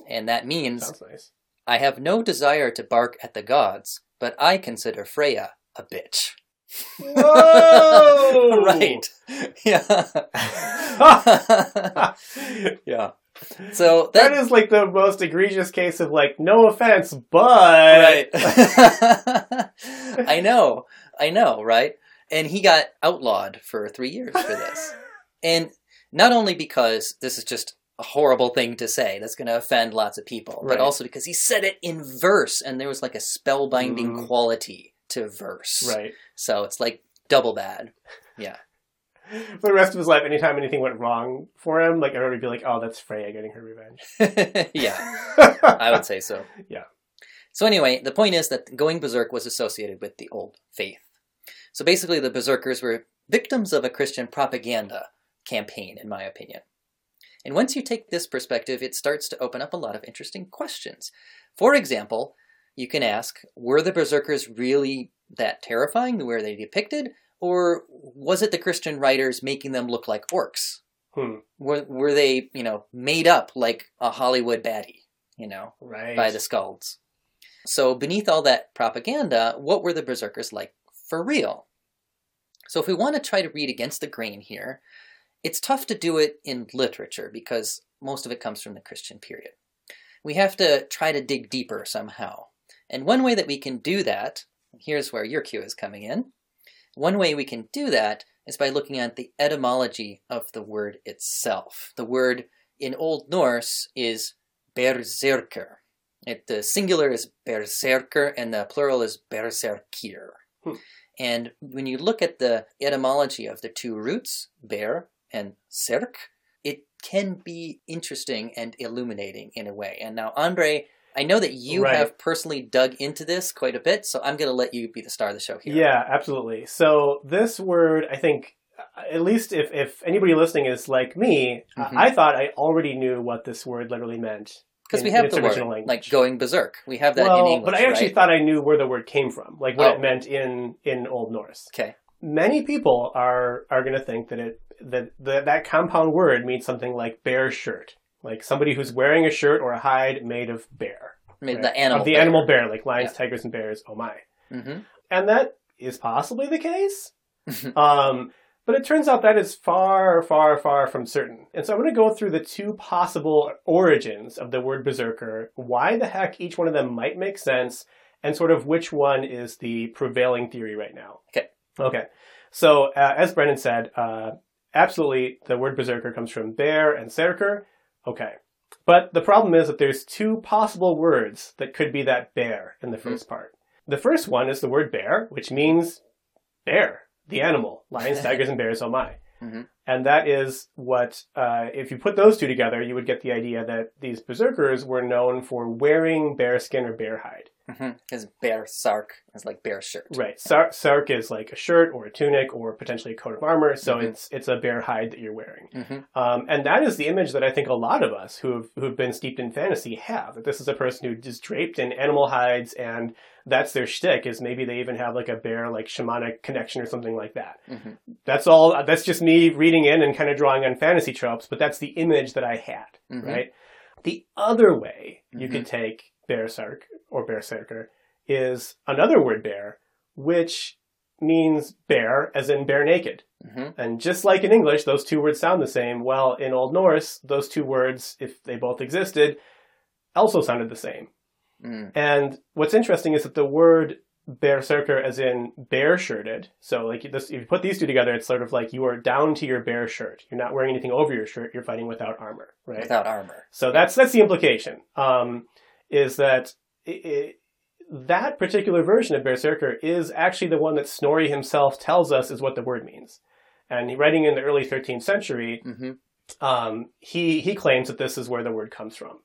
And that means, Sounds nice. I have no desire to bark at the gods, but I consider Freya a bitch. Whoa! right. Yeah. yeah. So that that, is like the most egregious case of like, no offense, but right. I know. I know, right? And he got outlawed for 3 years for this. and not only because this is just a horrible thing to say that's going to offend lots of people, Right. but also because he said it in verse and there was like a spellbinding Mm. quality to verse. right. So it's like double bad. Yeah. For the rest of his life, anytime anything went wrong for him, like everybody would be like, "Oh, that's Freya getting her revenge." yeah, I would say so. Yeah. So anyway, the point is that going berserk was associated with the old faith. So basically, the berserkers were victims of a Christian propaganda campaign, in my opinion. And once you take this perspective, it starts to open up a lot of interesting questions. For example, you can ask, were the berserkers really that terrifying? the way they depicted? Or was it the Christian writers making them look like orcs? Hmm. Were, were they, you know, made up like a Hollywood baddie, you know, Right. by the skalds? So beneath all that propaganda, what were the berserkers like for real? So if we want to try to read against the grain here, it's tough to do it in literature because most of it comes from the Christian period. We have to try to dig deeper somehow. And one way that we can do that, here's where your cue is coming in. One way we can do that is by looking at the etymology of the word itself. The word in Old Norse is berserker. It, the singular is berserker and the plural is berserkir. Hmm. And when you look at the etymology of the two roots, ber and serk, it can be interesting and illuminating in a way. And now, Andre, I know that you Right. have personally dug into this quite a bit, so I'm going to let you be the star of the show here. Yeah, absolutely. So this word, I think, uh, at least if, if anybody listening is like me, Mhm. I thought I already knew what this word literally meant. Because we have the word, language. like going berserk. We have that well, in English, but I actually right? thought I knew where the word came from, like what Oh. it meant in in Old Norse. Okay. Many people are are going to think that it that that that compound word means something like bear shirt, like somebody who's wearing a shirt or a hide made of bear, mean, right? the animal. of the bear. animal bear, like lions, Yeah. tigers, and bears. Oh my! hmm And that is possibly the case. um, But it turns out that is far, far, far from certain. And so I'm going to go through the two possible origins of the word berserker, why the heck each one of them might make sense, and sort of which one is the prevailing theory right now. Okay. Okay. So, uh, as Brendan said, uh, absolutely the word berserker comes from bear and serker. Okay. But the problem is that there's two possible words that could be that bear in the 1st part. The first one is the word bear, which means bear, the animal. Lions, tigers, and bears, oh my. Mhm. And that is what, uh, if you put those two together, you would get the idea that these berserkers were known for wearing bear skin or bear hide. Because bear sark is like bear shirt. Right. Sar- sark is like a shirt or a tunic or potentially a coat of armor, so Mhm. it's it's a bear hide that you're wearing. hmm Um, and that is the image that I think a lot of us who've who've been steeped in fantasy have. That this is a person who is draped in animal hides, and that's their shtick. Is maybe they even have like a bear like shamanic connection or something like that. hmm That's all. That's just me reading in and kind of drawing on fantasy tropes, but that's the image that I had. Mhm. Right. The other way you could take bear sark or berserker is another word bear, which means bear as in bare naked. hmm And just like in English, those two words sound the same. Well, in Old Norse, those two words, if they both existed, also sounded the same. mm And what's interesting is that the word berserker, as in bare shirted, so like this, if you put these two together, it's sort of like you are down to your bare shirt. You're not wearing anything over your shirt. You're fighting without armor, right? Without armor. So that's that's the implication. Um, is that i i that particular version of Berserker is actually the one that Snorri himself tells us is what the word means. And writing in the early 13th century, hmm um, he he claims that this is where the word comes from,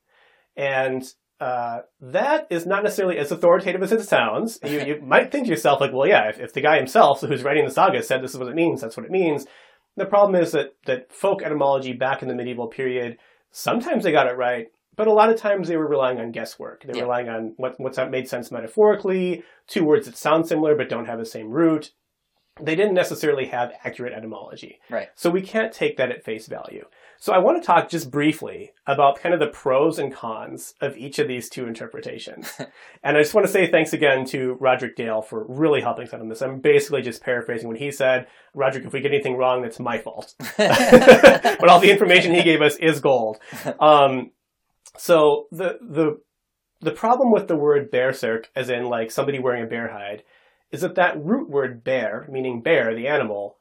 and uh, that is not necessarily as authoritative as it sounds. You, you might think to yourself like, well, yeah, if, if the guy himself who's writing the saga said this is what it means, that's what it means. The problem is that that folk etymology back in the medieval period sometimes they got it right, but a lot of times they were relying on guesswork. They were Yeah. relying on what what's made sense metaphorically, two words that sound similar but don't have the same root. They didn't necessarily have accurate etymology. Right. So we can't take that at face value. So I want to talk just briefly about kind of the pros and cons of each of these two interpretations. and I just want to say thanks again to Roderick Dale for really helping us out on this. I'm basically just paraphrasing what he said. Roderick, if we get anything wrong, that's my fault. but all the information he gave us is gold. Um, so the the the problem with the word berserk, as in like somebody wearing a bear hide, is that that root word bear, meaning bear, the animal,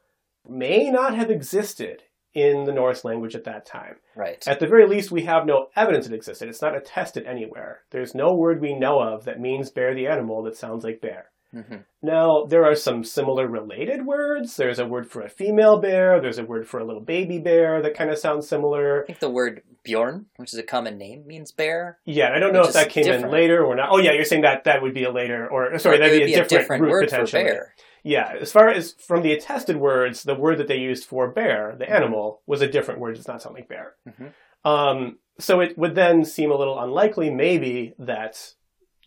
may not have existed in the Norse language at that time. right. At the very least, we have no evidence it existed. It's not attested anywhere. There's no word we know of that means bear the animal that sounds like bear. Hmm Now, there are some similar related words. There's a word for a female bear. There's a word for a little baby bear that kind of sounds similar. I think the word Bjorn, which is a common name, means bear. Yeah, I don't know if that came in later or not. Oh, yeah, you're saying that that would be a later, or sorry, Or that'd it be, would a, different root word for bear. Yeah, as far as from the attested words, the word that they used for bear, the Mhm. animal, was a different word. It does not sound like bear. Mhm. Um, so it would then seem a little unlikely, maybe, that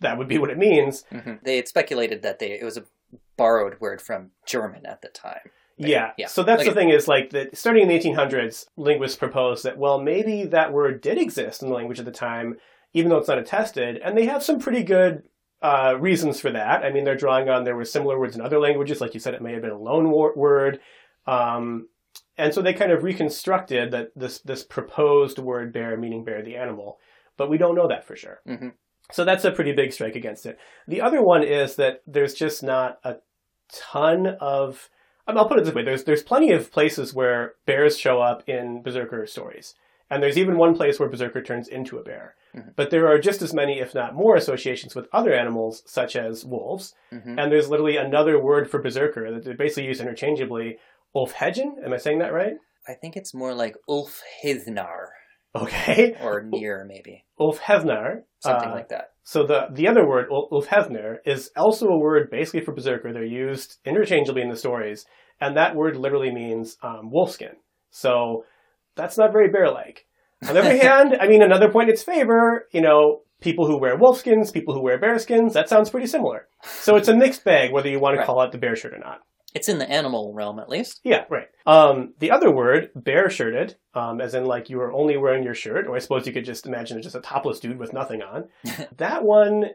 that would be what it means. hmm They had speculated that they it was a borrowed word from German at the time. Bear. Yeah. Yeah. So that's Okay. the thing is like that starting in the 1800s, linguists proposed that well maybe that word did exist in the language at the time, even though it's not attested, and they have some pretty good uh, reasons for that. I mean, they're drawing on there were similar words in other languages, like you said, it may have been a loan wor- word, um, and so they kind of reconstructed that this this proposed word bear meaning bear the animal, but we don't know that for sure. Mhm. So that's a pretty big strike against it. The other one is that there's just not a ton of I mean, I'll put it this way: there's there's plenty of places where bears show up in berserker stories, and there's even one place where berserker turns into a bear. Mhm. But there are just as many, if not more, associations with other animals, such as wolves. hmm And there's literally another word for berserker that they basically use interchangeably. Ulfhedgen, am I saying that right? I think it's more like Ulf Hithnar Okay, or near maybe Ulfhevnar. something uh, like that. So the the other word, Ul- is also a word basically for berserker. They're used interchangeably in the stories, and that word literally means um, wolfskin. So that's not very bear-like. On the other hand, I mean, another point in its favor, you know, people who wear wolfskins, people who wear bearskins, that sounds pretty similar. So it's a mixed bag whether you want to Right. call it the bear shirt or not. It's in the animal realm at least. Yeah, right. Um, the other word, bare shirted, um, as in like you are only wearing your shirt, or I suppose you could just imagine it's just a topless dude with nothing on. that one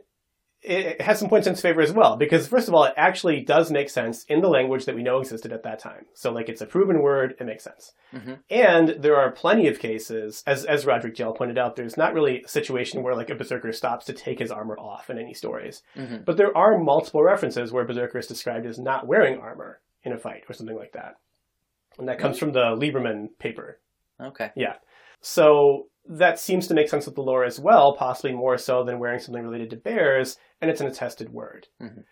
it has some points in its favor as well because first of all, it actually does make sense in the language that we know existed at that time. So like it's a proven word, it makes sense. Mhm. And there are plenty of cases, as as Roderick Dale pointed out, there's not really a situation where like a berserker stops to take his armor off in any stories. Mhm. But there are multiple references where berserker is described as not wearing armor in a fight or something like that. And that comes from the Liberman paper. Okay. Yeah. So that seems to make sense with the lore as well, possibly more so than wearing something related to bears, and it's an attested word. Mhm.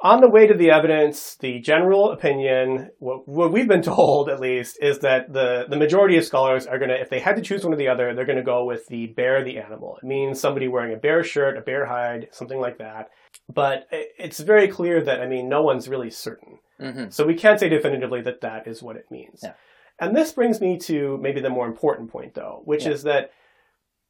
On the way to the evidence, the general opinion, what, what we've been told at least, is that the, the majority of scholars are going to, if they had to choose one or the other, they're going to go with the bear, the animal. It means somebody wearing a bear shirt, a bear hide, something like that. But it's very clear that, I mean, no one's really certain. hmm So we can't say definitively that that is what it means. Yeah. And this brings me to maybe the more important point, though, which Yeah. is that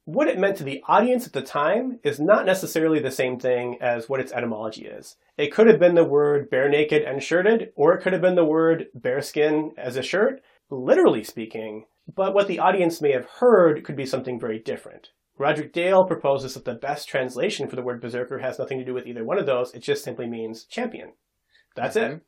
what it meant to the audience at the time is not necessarily the same thing as what its etymology is. It could have been the word bare naked and shirted, or it could have been the word bearskin as a shirt, literally speaking. But what the audience may have heard could be something very different. Roderick Dale proposes that the best translation for the word berserker has nothing to do with either one of those. It just simply means champion. That's it Mhm.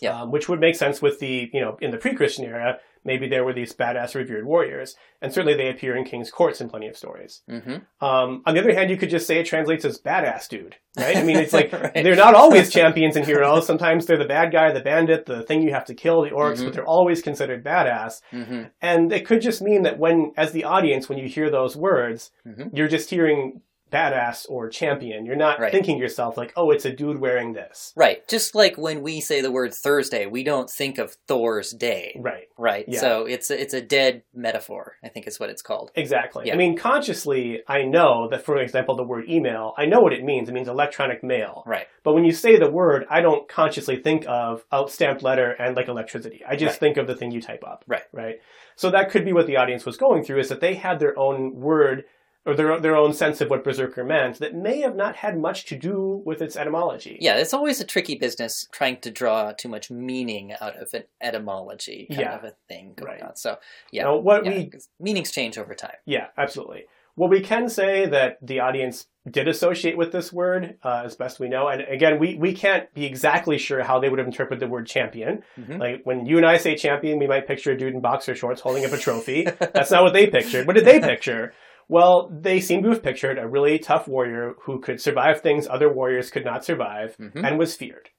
Yeah. um, which would make sense with the you know in the pre-Christian era. Maybe there were these badass revered warriors, and certainly they appear in kings' courts in plenty of stories. hmm Um, on the other hand, you could just say it translates as badass dude, right? I mean, it's like Right. they're not always champions and heroes. Sometimes they're the bad guy, the bandit, the thing you have to kill, the orcs, Mhm. but they're always considered badass. hmm And it could just mean that when, as the audience, when you hear those words, Mhm. you're just hearing badass or champion. You're not Right. thinking to yourself like, oh, it's a dude wearing this. Right. Just like when we say the word Thursday, we don't think of Thor's day. Right. Right. Yeah. So it's a, it's a dead metaphor. I think is what it's called. Exactly. Yeah. I mean, consciously, I know that, for example, the word email, I know what it means. It means electronic mail. Right. But when you say the word, I don't consciously think of outstamped letter and like electricity. I just Right. think of the thing you type up. Right. Right. So that could be what the audience was going through is that they had their own word or their, their own sense of what berserker meant that may have not had much to do with its etymology. Yeah, it's always a tricky business trying to draw too much meaning out of an etymology kind Yeah. of a thing going Right. on. So yeah, Now, what yeah, we meanings change over time. Yeah, absolutely. What we can say that the audience did associate with this word, uh, as best we know, and again, we, we can't be exactly sure how they would have interpreted the word champion. Mhm. Like when you and I say champion, we might picture a dude in boxer shorts holding up a trophy. That's not what they pictured. What did they picture? Well, they seem to have pictured a really tough warrior who could survive things other warriors could not survive Mhm. and was feared.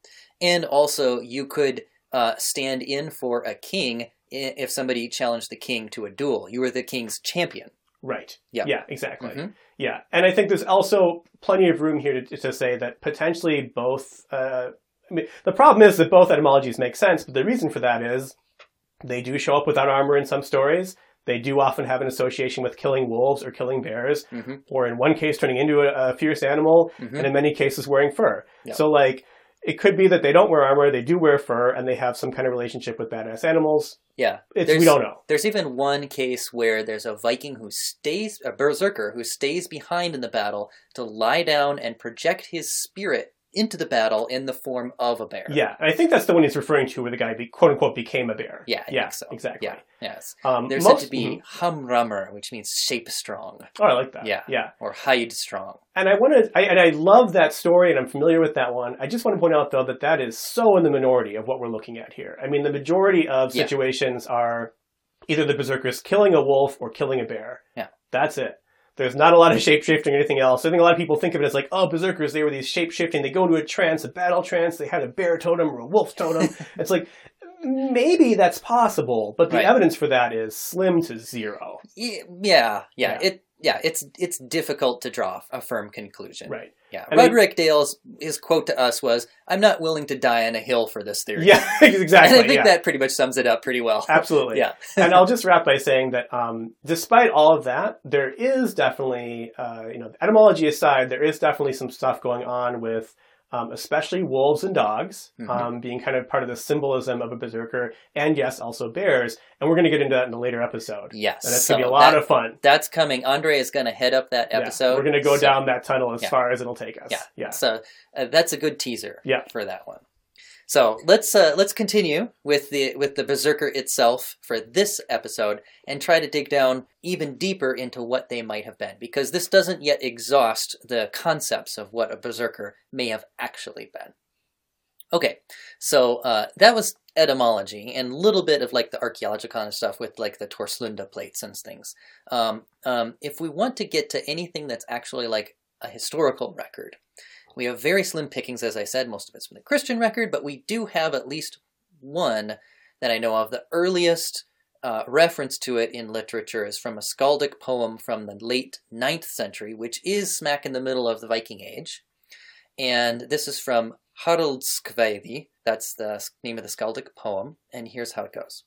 And also, you could uh, stand in for a king if somebody challenged the king to a duel. You were the king's champion. Right. Yeah. Yeah, exactly. Mhm. Yeah, and I think there's also plenty of room here to, to say that potentially both. Uh, I mean, the problem is that both etymologies make sense, but the reason for that is they do show up without armor in some stories. They do often have an association with killing wolves or killing bears, hmm or in one case turning into a, a fierce animal, hmm and in many cases wearing fur. Yeah. So, like, it could be that they don't wear armor, they do wear fur, and they have some kind of relationship with badass animals. Yeah. We don't know. There's even one case where there's a Viking who stays, a berserker who stays behind in the battle to lie down and project his spirit into the battle in the form of a bear. Yeah, I think that's the one he's referring to where the guy, be, quote unquote, became a bear. Yeah, I yeah, think so. exactly. Yeah, yes. Um, They're most- said to be hamrammr, which means shape strong, Oh, I like that. Yeah. Yeah. or hide strong. And I want to, I, and I love that story and I'm familiar with that one. I just want to point out though that that is so in the minority of what we're looking at here. I mean, the majority of Yeah. situations are either the berserkers killing a wolf or killing a bear. Yeah. That's it. There's not a lot of shape shifting or anything else. I think a lot of people think of it as like, oh, berserkers, they were these shape shifting. They go into a trance, a battle trance. They had a bear totem or a wolf totem. it's like, maybe that's possible, but the Right. evidence for that is slim to zero. Yeah, yeah, Yeah. It yeah, it's it's difficult to draw a firm conclusion. Right. Yeah. I mean- Roderick Dale's his quote to us was, "I'm not willing to die on a hill for this theory." Yeah, exactly. And I think yeah. that pretty much sums it up pretty well. Absolutely. Yeah. and I'll just wrap by saying that um, despite all of that, there is definitely, uh, you know, etymology aside, there is definitely some stuff going on with um, especially wolves and dogs Mhm. um, being kind of part of the symbolism of a berserker, and yes, also bears. And we're going to get into that in a later episode. Yes. And it's so going to be a lot that- of fun. That's coming. Andre is going to head up that Yeah, episode. we're going to go so- down that tunnel as Yeah. far as it'll take us. Yeah. Yeah. So uh, that's a good teaser Yeah. for that one. So let's uh, let's continue with the with the berserker itself for this episode and try to dig down even deeper into what they might have been because this doesn't yet exhaust the concepts of what a berserker may have actually been. Okay, so uh, that was etymology and a little bit of like the archaeological kind of stuff with like the Torslunda plates and things. Um, um, if we want to get to anything that's actually like a historical record, we have very slim pickings, as I said. Most of it's from the Christian record, but we do have at least one that I know of. The earliest uh, reference to it in literature is from a skaldic poem from the late 9th century, which is smack in the middle of the Viking Age. And this is from Haraldskvæði. That's the name of the skaldic poem. And here's how it goes.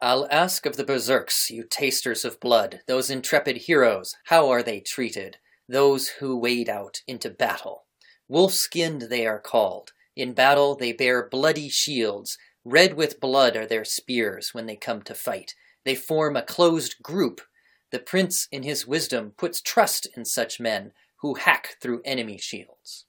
I'll ask of the berserks, you tasters of blood, those intrepid heroes, how are they treated? Those who wade out into battle. Wolf-skinned they are called. In battle they bear bloody shields. Red with blood are their spears when they come to fight. They form a closed group. The prince in his wisdom puts trust in such men who hack through enemy shields.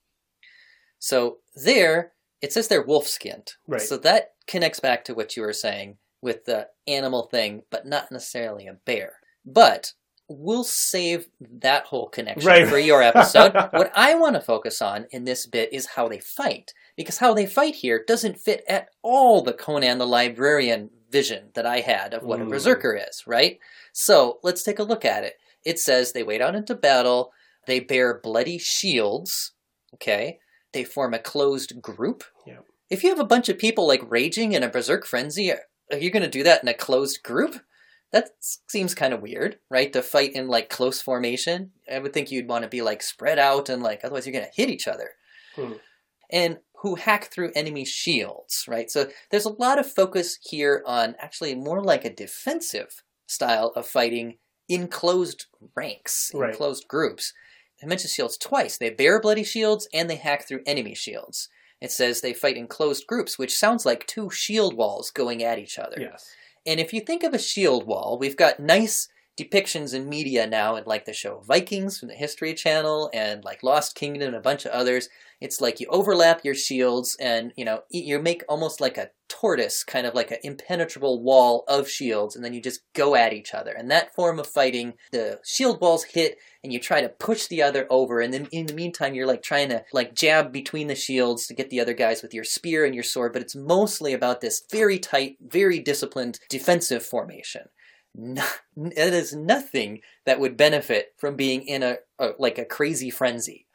So there, it says they're wolf-skinned. Right. So that connects back to what you were saying with the animal thing, but not necessarily a bear. But we'll save that whole connection Right. for your episode. what I want to focus on in this bit is how they fight, because how they fight here doesn't fit at all the Conan the Librarian vision that I had of what a Mm. berserker is, right? So let's take a look at it. It says they wade out into battle, they bear bloody shields, okay? They form a closed group. Yeah. If you have a bunch of people like raging in a berserk frenzy, are you going to do that in a closed group? That seems kind of weird, right? To fight in like close formation. I would think you'd want to be like spread out and like otherwise you're going to hit each other. Hmm. And who hack through enemy shields, right? So there's a lot of focus here on actually more like a defensive style of fighting in closed ranks, in Right. closed groups. I mentioned shields twice. They bear bloody shields and they hack through enemy shields. It says they fight in closed groups, which sounds like two shield walls going at each other. Yes. And if you think of a shield wall, we've got nice depictions in media now, in like the show Vikings from the History Channel, and like Last Kingdom, and a bunch of others. It's like you overlap your shields, and you know you make almost like a tortoise, kind of like an impenetrable wall of shields, and then you just go at each other. And that form of fighting, the shield walls hit, and you try to push the other over, and then in the meantime, you're like trying to like jab between the shields to get the other guys with your spear and your sword. But it's mostly about this very tight, very disciplined defensive formation. No, it is nothing that would benefit from being in a, a like a crazy frenzy.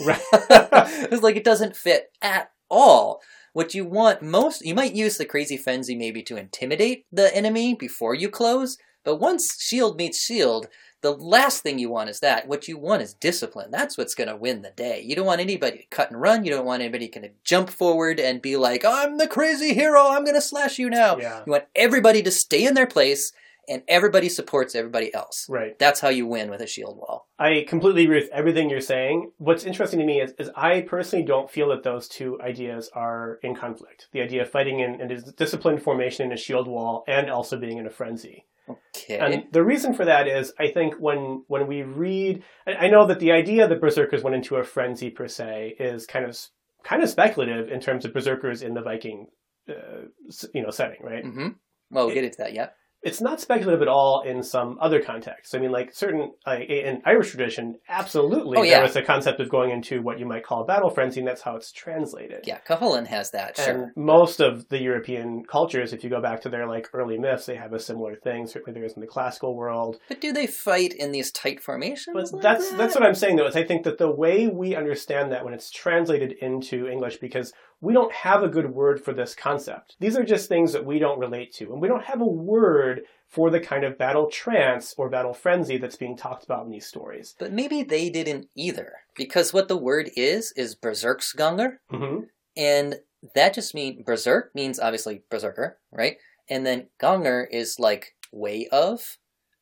Right. it's like it doesn't fit at all. What you want most, you might use the crazy frenzy maybe to intimidate the enemy before you close, but once shield meets shield, the last thing you want is that. What you want is discipline. That's what's going to win the day. You don't want anybody to cut and run. You don't want anybody to jump forward and be like, I'm the crazy hero. I'm going to slash you now. Yeah. You want everybody to stay in their place and everybody supports everybody else. Right. That's how you win with a shield wall. I completely agree with everything you're saying. What's interesting to me is, is I personally don't feel that those two ideas are in conflict. The idea of fighting in, in a disciplined formation in a shield wall and also being in a frenzy. Okay. And the reason for that is, I think when when we read, I know that the idea that berserkers went into a frenzy per se is kind of kind of speculative in terms of berserkers in the Viking, uh, you know, setting, right? hmm Well, we'll get into that. Yeah. It's not speculative at all in some other contexts. I mean, like certain like in Irish tradition, absolutely, Oh, yeah. there was a concept of going into what you might call a battle frenzy, and that's how it's translated. Yeah. Cú Chulainn has that. And Sure. most of the European cultures, if you go back to their like early myths, they have a similar thing. Certainly, there is in the classical world. But do they fight in these tight formations? But like that's that? that's what I'm saying though. Is I think that the way we understand that when it's translated into English, because we don't have a good word for this concept. These are just things that we don't relate to, and we don't have a word for the kind of battle trance or battle frenzy that's being talked about in these stories. But maybe they didn't either, because what the word is is berserksganger, hmm and that just means berserk means obviously berserker, right? And then ganger is like way of,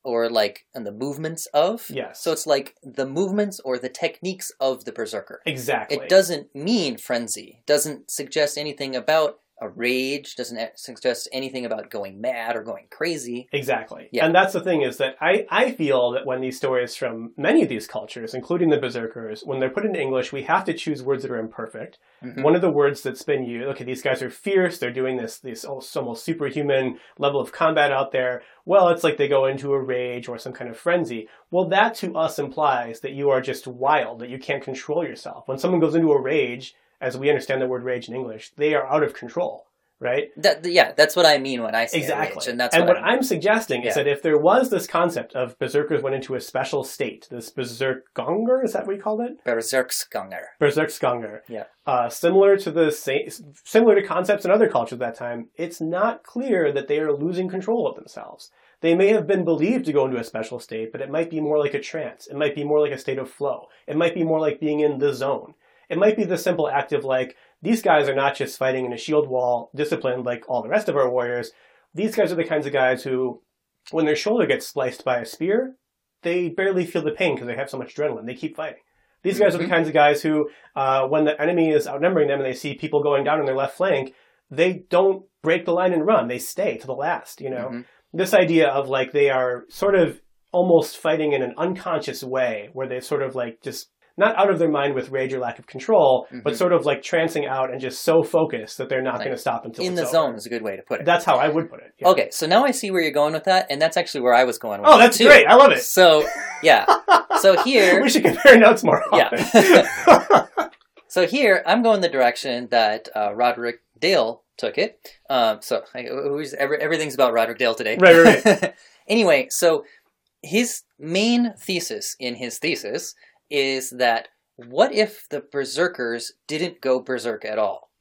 or like and the movements of. Yes. So it's like the movements or the techniques of the berserker. Exactly. It doesn't mean frenzy. Doesn't suggest anything about a rage, doesn't suggest anything about going mad or going crazy. Exactly. Yeah. And that's the thing is that I, I feel that when these stories from many of these cultures, including the berserkers, when they're put into English, we have to choose words that are imperfect. Mhm. One of the words that's been used, okay, these guys are fierce, they're doing this this almost superhuman level of combat out there. Well, it's like they go into a rage or some kind of frenzy. Well, that to us implies that you are just wild, that you can't control yourself. When someone goes into a rage, as we understand the word rage in English, they are out of control, right? That, yeah, that's what I mean when I say Exactly. rage, and that's and what, what I'm, I'm suggesting is that if there was this concept of berserkers went into a special state, this berserkganger, is that what you called it? Berserksganger. Berserksganger. Yeah. Uh, similar to the sa- similar to concepts in other cultures at that time, it's not clear that they are losing control of themselves. They may have been believed to go into a special state, but it might be more like a trance. It might be more like a state of flow. It might be more like being in the zone. It might be the simple act of like, these guys are not just fighting in a shield wall, disciplined like all the rest of our warriors. These guys are the kinds of guys who, when their shoulder gets sliced by a spear, they barely feel the pain because they have so much adrenaline. They keep fighting. These guys are the Mhm. kinds of guys who, uh, when the enemy is outnumbering them and they see people going down on their left flank, they don't break the line and run. They stay to the last, you know? Mhm. This idea of like they are sort of almost fighting in an unconscious way where they sort of like just not out of their mind with rage or lack of control, but Mhm. sort of like trancing out and just so focused that they're not Like, going to stop until In the over. zone is a good way to put it. That's how I would put it. yeah. Okay, so now I see where you're going with that, and that's actually where I was going with Oh, that's too. great. I love it. So, yeah. So here, we should compare notes more Often. Yeah. so here, I'm going the direction that uh, Roderick Dale took it. Um, so I, every, everything's about Roderick Dale today. Right, right, anyway, so his main thesis in his thesis is that what if the berserkers didn't go berserk at all?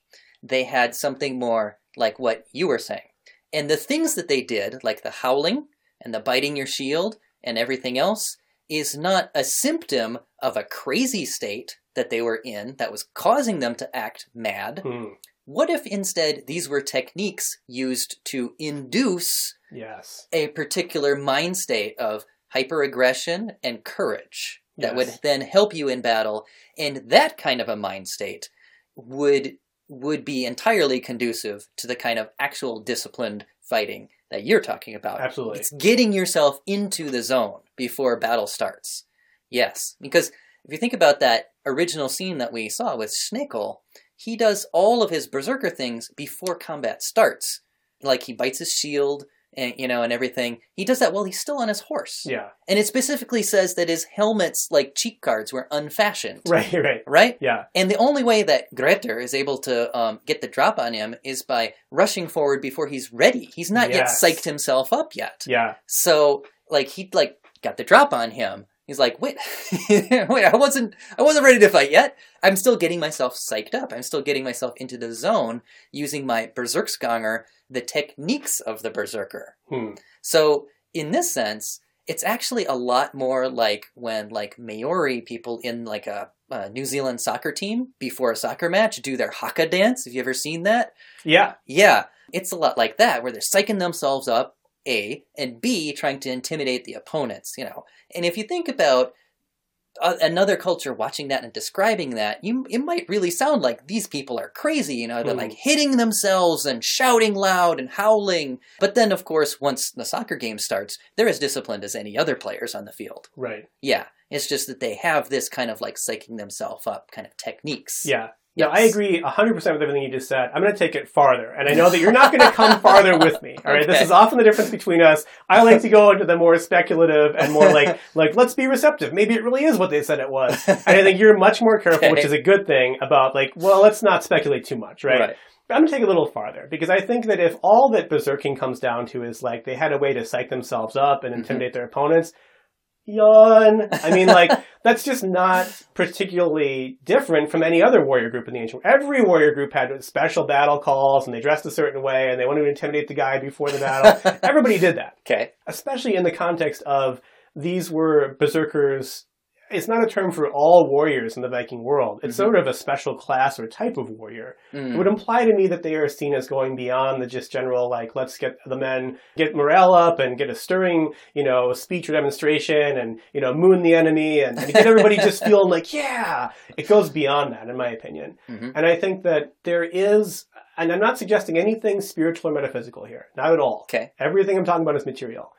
They had something more like what you were saying. And the things that they did, like the howling and the biting your shield and everything else, is not a symptom of a crazy state that they were in that was causing them to act mad. Hmm, What if instead these were techniques used to induce yes. a particular mind state of hyperaggression and courage that would then help you in battle and that kind of a mind state would would be entirely conducive to the kind of actual disciplined fighting that you're talking about. Absolutely. it's getting yourself into the zone before battle starts. Yes because if you think about that original scene that we saw with Schnickel, he does all of his berserker things before combat starts. Like he bites his shield and you know and everything he does that while he's still on his horse Yeah. and it specifically says that his helmet's like cheek guards were unfashioned Right, right. right Yeah. and the only way that Grettir is able to um, get the drop on him is by rushing forward before he's ready he's not Yes. yet psyched himself up yet Yeah. so like he like got the drop on him he's like wait wait i wasn't i wasn't ready to fight yet i'm still getting myself psyched up i'm still getting myself into the zone using my berserksganger the techniques of the berserker Hmm. so in this sense, it's actually a lot more like when like Maori people in like a, a New Zealand soccer team before a soccer match do their haka dance. Have you ever seen that? Yeah. Yeah, it's a lot like that where they're psyching themselves up, A, and B, trying to intimidate the opponents, you know. And if you think about uh, another culture watching that and describing that, you it might really sound like these people are crazy, you know, they're Hmm. like hitting themselves and shouting loud and howling. But then, of course, once the soccer game starts, they're as disciplined as any other players on the field. Right. Yeah, it's just that they have this kind of like psyching themselves up kind of techniques. Yeah. Yes. I agree 100% with everything you just said. I'm going to take it farther. And I know that you're not going to come farther with me. All right. This is often the difference between us. I like to go into the more speculative and more like, like, let's be receptive. Maybe it really is what they said it was. And I think you're much more careful, which is a good thing about like, well, let's not speculate too much, right? Right. But I'm going to take it a little farther because I think that if all that berserking comes down to is like they had a way to psych themselves up and mm-hmm. intimidate their opponents, yawn. I mean, like, that's just not particularly different from any other warrior group in the ancient. world. Every warrior group had special battle calls and they dressed a certain way and they wanted to intimidate the guy before the battle. Everybody did that, Okay. especially in the context of these were berserkers. It's not a term for all warriors in the Viking world. It's Mhm. sort of a special class or type of warrior. It Mm. would imply to me that they are seen as going beyond the just general, like, let's get the men, get morale up and get a stirring, you know, speech or demonstration and, you know, moon the enemy and, and get everybody just feeling like, yeah, it goes beyond that, in my opinion. Mhm. And I think that there is, and I'm not suggesting anything spiritual or metaphysical here. Not at all. Okay. Everything I'm talking about is material.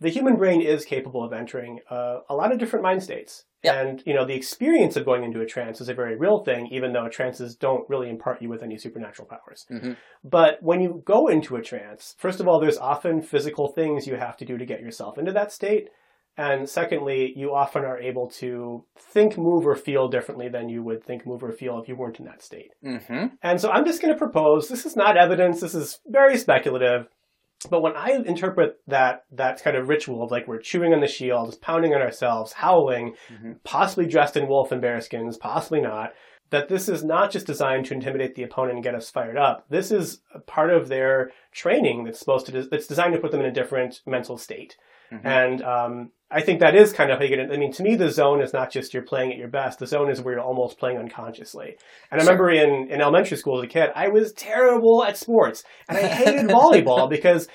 The human brain is capable of entering uh, a lot of different mind states. Yeah. And, you know, the experience of going into a trance is a very real thing, even though trances don't really impart you with any supernatural powers. hmm But when you go into a trance, first of all, there's often physical things you have to do to get yourself into that state. And secondly, you often are able to think, move, or feel differently than you would think, move, or feel if you weren't in that state. hmm And so I'm just going to propose this is not evidence, this is very speculative. But when I interpret that that kind of ritual of like we're chewing on the shield, pounding on ourselves, howling, Mhm. possibly dressed in wolf and bear skins, possibly not, that this is not just designed to intimidate the opponent and get us fired up. This is a part of their training that's supposed to that's designed to put them in a different mental state. Mhm. And um, I think that is kind of how you get it. I mean, to me, the zone is not just you're playing at your best. The zone is where you're almost playing unconsciously. And I remember in, in elementary school as a kid, I was terrible at sports. And I hated volleyball because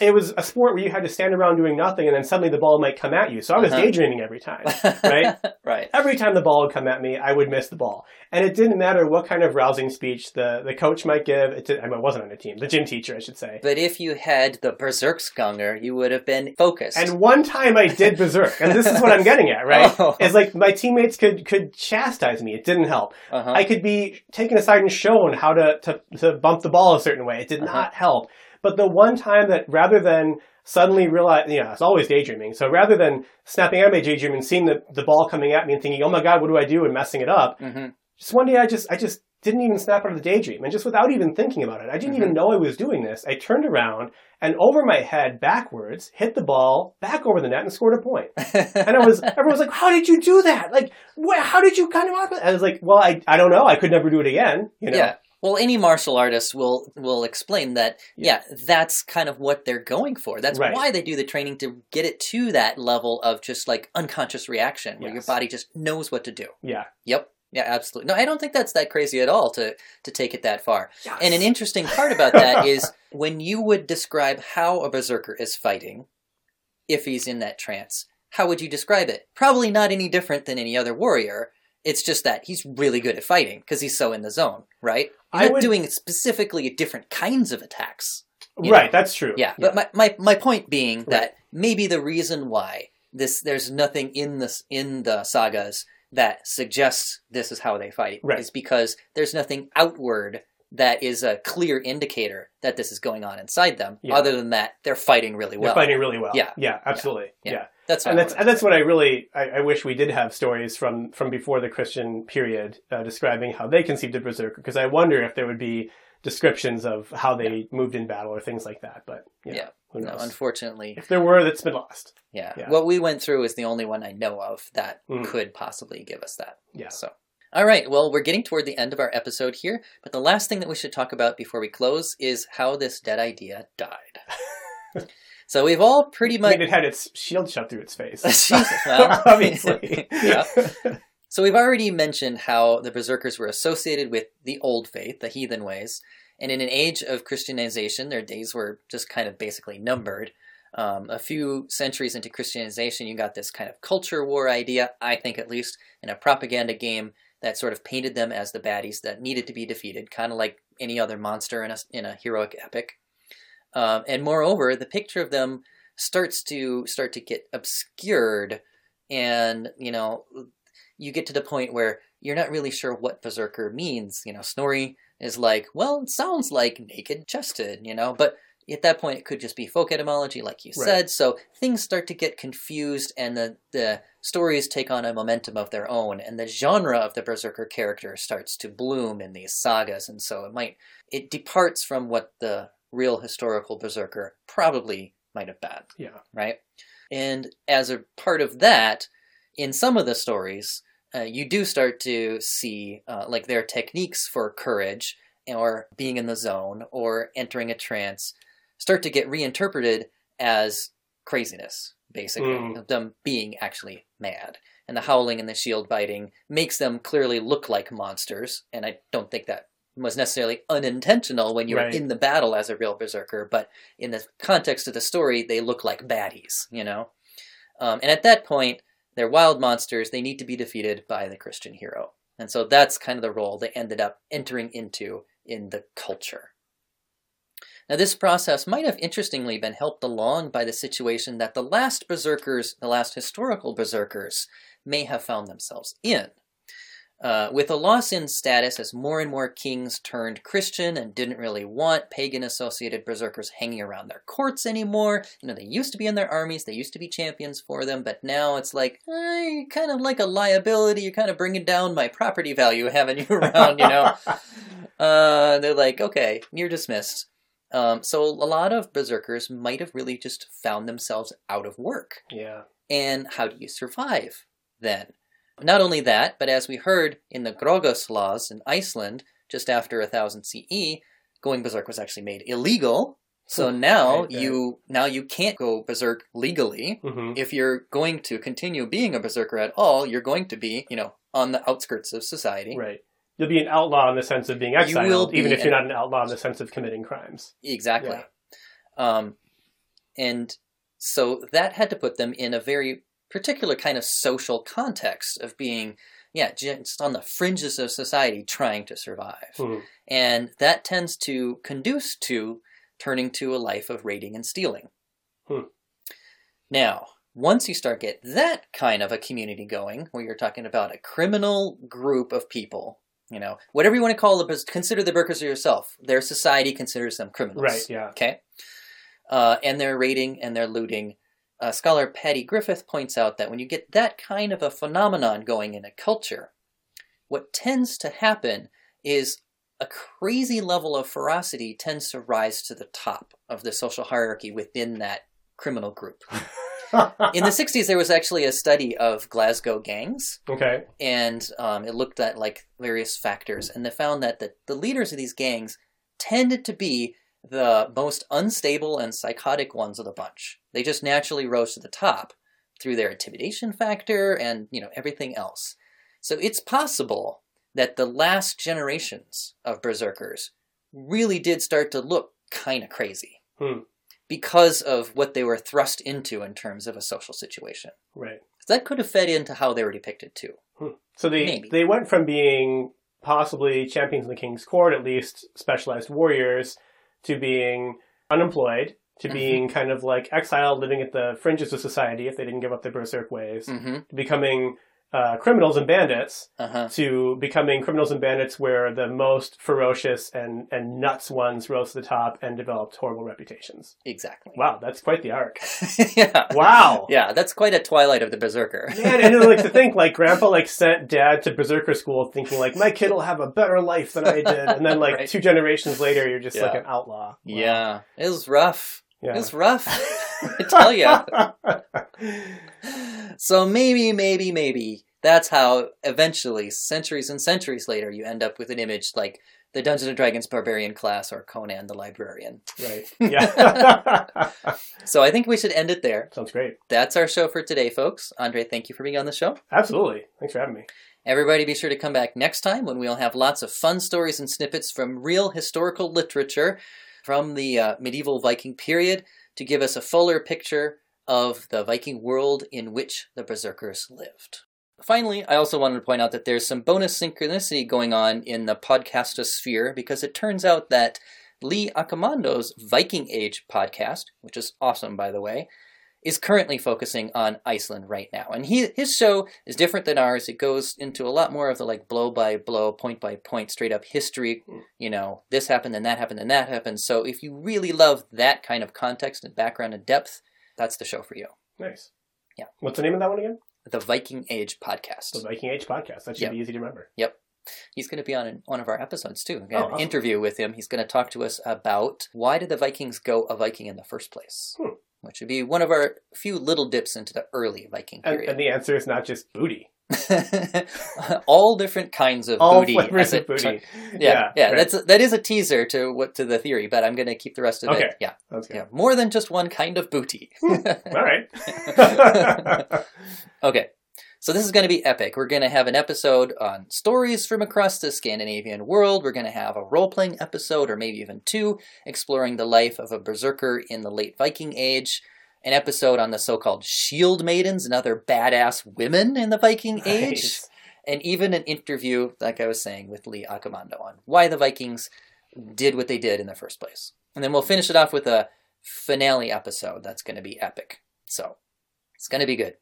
it was a sport where you had to stand around doing nothing and then suddenly the ball might come at you. So I was Uh-huh. daydreaming every time. right? right. Every time the ball would come at me, I would miss the ball. And it didn't matter what kind of rousing speech the, the coach might give. It did, I, mean, I wasn't on a team, the gym teacher, I should say. But if you had the Berserksgangr, you would have been focused. And one time I did berserk, and this is what I'm getting at, right? Oh. It's like my teammates could could chastise me. It didn't help. uh-huh. I could be taken aside and shown how to to, to bump the ball a certain way. It did Uh-huh. not help. But the one time that rather than suddenly realize, you know, it's always daydreaming. So rather than snapping out of my daydream and seeing the, the ball coming at me and thinking, oh my god, what do I do, and messing it up, Mhm. just one day I just I just didn't even snap out of the daydream and just without even thinking about it. I didn't even mm-hmm. know I was doing this. I turned around and over my head backwards, hit the ball back over the net and scored a point. And I was everyone was like, "How did you do that? Like, wh- how did you kind of?" I was like, "Well, I I don't know. I could never do it again." You know. Yeah. Well, any martial artist will will explain that. Yeah, that's kind of what they're going for. That's Right. why they do the training to get it to that level of just like unconscious reaction, where your body just knows what to do. Yeah. Yep. Yeah, absolutely. No, I don't think that's that crazy at all to to take it that far. Yes. And an interesting part about that is when you would describe how a berserker is fighting, if he's in that trance, how would you describe it? Probably not any different than any other warrior. It's just that he's really good at fighting because he's so in the zone, right? I not would- doing specifically different kinds of attacks. right. know. That's true. Yeah, but my, my, my point being Right. that maybe the reason why this there's nothing in this in the sagas that suggests this is how they fight Right. is because there's nothing outward that is a clear indicator that this is going on inside them. Yeah. Other than that, they're fighting really well. they're fighting really well. Yeah. Yeah. Absolutely. Yeah. Yeah. That's what and that's and that's what I really I, I wish we did have stories from from before the Christian period uh, describing how they conceived of berserker because I wonder if there would be descriptions of how they moved in battle or things like that. But Yeah. Who no, unfortunately, if there were, that's been lost. yeah. Yeah. What we went through is the only one I know of that Mm. could possibly give us that. Yeah. So, all right. Well, we're getting toward the end of our episode here, but the last thing that we should talk about before we close is how this dead idea died. so we've all pretty I much. mean, it had its shield shoved through its face. Jesus, well, obviously. yeah. So we've already mentioned how the berserkers were associated with the old faith, the heathen ways, and in an age of Christianization, their days were just kind of basically numbered. Um, a few centuries into Christianization, you got this kind of culture war idea, I think at least, in a propaganda game that sort of painted them as the baddies that needed to be defeated, kind of like any other monster in a, in a heroic epic. Um, and moreover, the picture of them starts to start to get obscured, and you know, you get to the point where you're not really sure what berserker means. You know, Snorri is like, well, it sounds like naked chested, you know, but at that point it could just be folk etymology, like you Right. said. So things start to get confused, and the the stories take on a momentum of their own, and the genre of the berserker character starts to bloom in these sagas, and so it might it departs from what the real historical berserker probably might have been yeah. right? And as a part of that, in some of the stories, uh, you do start to see uh, like their techniques for courage or being in the zone or entering a trance start to get reinterpreted as craziness, basically, Mm. them being actually mad. And the howling and the shield biting makes them clearly look like monsters, and I don't think that was necessarily unintentional when you're Right. in the battle as a real berserker, but in the context of the story, they look like baddies, you know? Um, and at that point, they're wild monsters. They need to be defeated by the Christian hero. And so that's kind of the role they ended up entering into in the culture. Now, this process might have interestingly been helped along by the situation that the last berserkers, the last historical berserkers, may have found themselves in. Uh, with a loss in status as more and more kings turned Christian and didn't really want pagan associated berserkers hanging around their courts anymore. You know, they used to be in their armies, they used to be champions for them, but now it's like, eh, you're kind of like a liability, you're kind of bringing down my property value having you around, you know? uh, they're like, okay, you're dismissed. Um, so a lot of berserkers might have really just found themselves out of work. Yeah. And how do you survive then? Not only that, but as we heard in the Grágás laws in Iceland, just after 1000 CE, going berserk was actually made illegal. So now Right, you now you can't go berserk legally. hmm If you're going to continue being a berserker at all, you're going to be, you know, on the outskirts of society. Right. You'll be an outlaw in the sense of being exiled, be even if you're not an outlaw in the sense of committing crimes. Exactly. Yeah. Um, and so that had to put them in a very particular kind of social context of being, yeah, just on the fringes of society trying to survive. Hmm. And that tends to conduce to turning to a life of raiding and stealing. Hmm. Now, once you start get that kind of a community going, where you're talking about a criminal group of people, you know, whatever you want to call it, consider the Burkers yourself. Their society considers them criminals. Right, yeah. Okay. Uh, and they're raiding and they're looting. Uh, scholar Paddy Griffith points out that when you get that kind of a phenomenon going in a culture, what tends to happen is a crazy level of ferocity tends to rise to the top of the social hierarchy within that criminal group. In the 60s, there was actually a study of Glasgow gangs okay. and um, it looked at like various factors and they found that the, the leaders of these gangs tended to be the most unstable and psychotic ones of the bunch they just naturally rose to the top through their intimidation factor and you know everything else so it's possible that the last generations of berserkers really did start to look kind of crazy Hmm. because of what they were thrust into in terms of a social situation Right. so that could have fed into how they were depicted too So they Maybe. they went from being possibly champions in the king's court, at least specialized warriors, to being unemployed, to Mhm. being kind of like exiled, living at the fringes of society if they didn't give up their berserk ways, mm-hmm to becoming uh, criminals and bandits, uh-huh to becoming criminals and bandits where the most ferocious and, and nuts ones rose to the top and developed horrible reputations. Exactly. Wow, that's quite the arc. yeah. Wow. Yeah, that's quite a twilight of the berserker. Man, and then, like to think like grandpa like sent dad to berserker school thinking like my kid will have a better life than I did, and then like Right. two generations later you're just like an outlaw. Wow. yeah, it was rough. Yeah. was rough. I tell you. So maybe, maybe, maybe that's how eventually, centuries and centuries later, you end up with an image like the Dungeons and Dragons barbarian class or Conan the librarian. right. Yeah. So I think we should end it there. Sounds great. That's our show for today, folks. Andre, thank you for being on the show. Absolutely. Thanks for having me. Everybody be sure to come back next time when we'll have lots of fun stories and snippets from real historical literature from the uh, medieval Viking period to give us a fuller picture of the Viking world in which the Berserkers lived. Finally, I also wanted to point out that there's some bonus synchronicity going on in the podcastosphere because it turns out that Lee Accomando's Viking Age podcast, which is awesome by the way, is currently focusing on Iceland right now. And he his show is different than ours. It goes into a lot more of the like blow by blow, point by point, straight up history. You know, this happened, and that happened, and that happened. So if you really love that kind of context and background and depth, that's the show for you. Nice. Yeah. What's the name of that one again? The Viking Age podcast. The Viking Age podcast. That should Yep. be easy to remember. Yep. He's going to be on an, one of our episodes too. We're going to Oh, an awesome. interview with him. He's going to talk to us about why did the Vikings go a Viking in the first place, Hmm. Which would be one of our few little dips into the early Viking period. and the answer is not just booty. all different kinds of All booty. flavors of booty. tur- yeah, yeah, right. that's that is a teaser to what to the theory, but I'm going to keep the rest of Okay. it. Yeah, yeah, more than just one kind of booty. All right. okay, so this is going to be epic. We're going to have an episode on stories from across the Scandinavian world. We're going to have a role playing episode, or maybe even two, exploring the life of a berserker in the late Viking Age. An episode on the so called shield maidens and other badass women in the Viking Age. And even an interview, like I was saying, with Lee Accomando on why the Vikings did what they did in the first place. And then we'll finish it off with a finale episode that's going to be epic. So it's going to be good.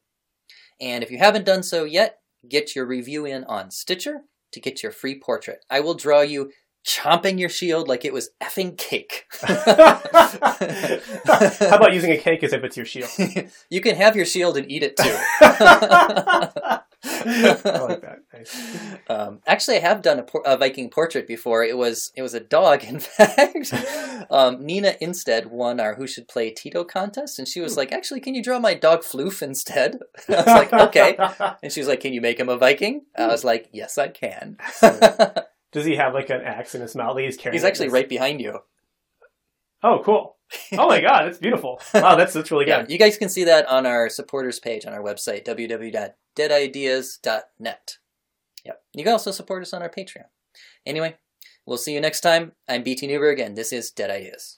And if you haven't done so yet, get your review in on Stitcher to get your free portrait. I will draw you chomping your shield like it was effing cake. How about using a cake as if it's your shield? you can have your shield and eat it too. I like that. Nice. Um, actually, I have done a, por- a Viking portrait before. It was it was a dog, in fact. um, Nina instead won our Who Should Play Tito contest, and she was like, "Actually, can you draw my dog Floof instead?" I was like, "Okay," and she was like, "Can you make him a Viking?" I was like, "Yes, I can." Does he have like an axe in his mouth? that He's carrying. He's actually right behind you. Oh, cool. Oh my god, that's beautiful. Wow, that's that's really Yeah, good. you guys can see that on our supporters page on our website, www.deadideas.net. Yep. You can also support us on our Patreon. Anyway, we'll see you next time. I'm BT Newberg, and this is Dead Ideas.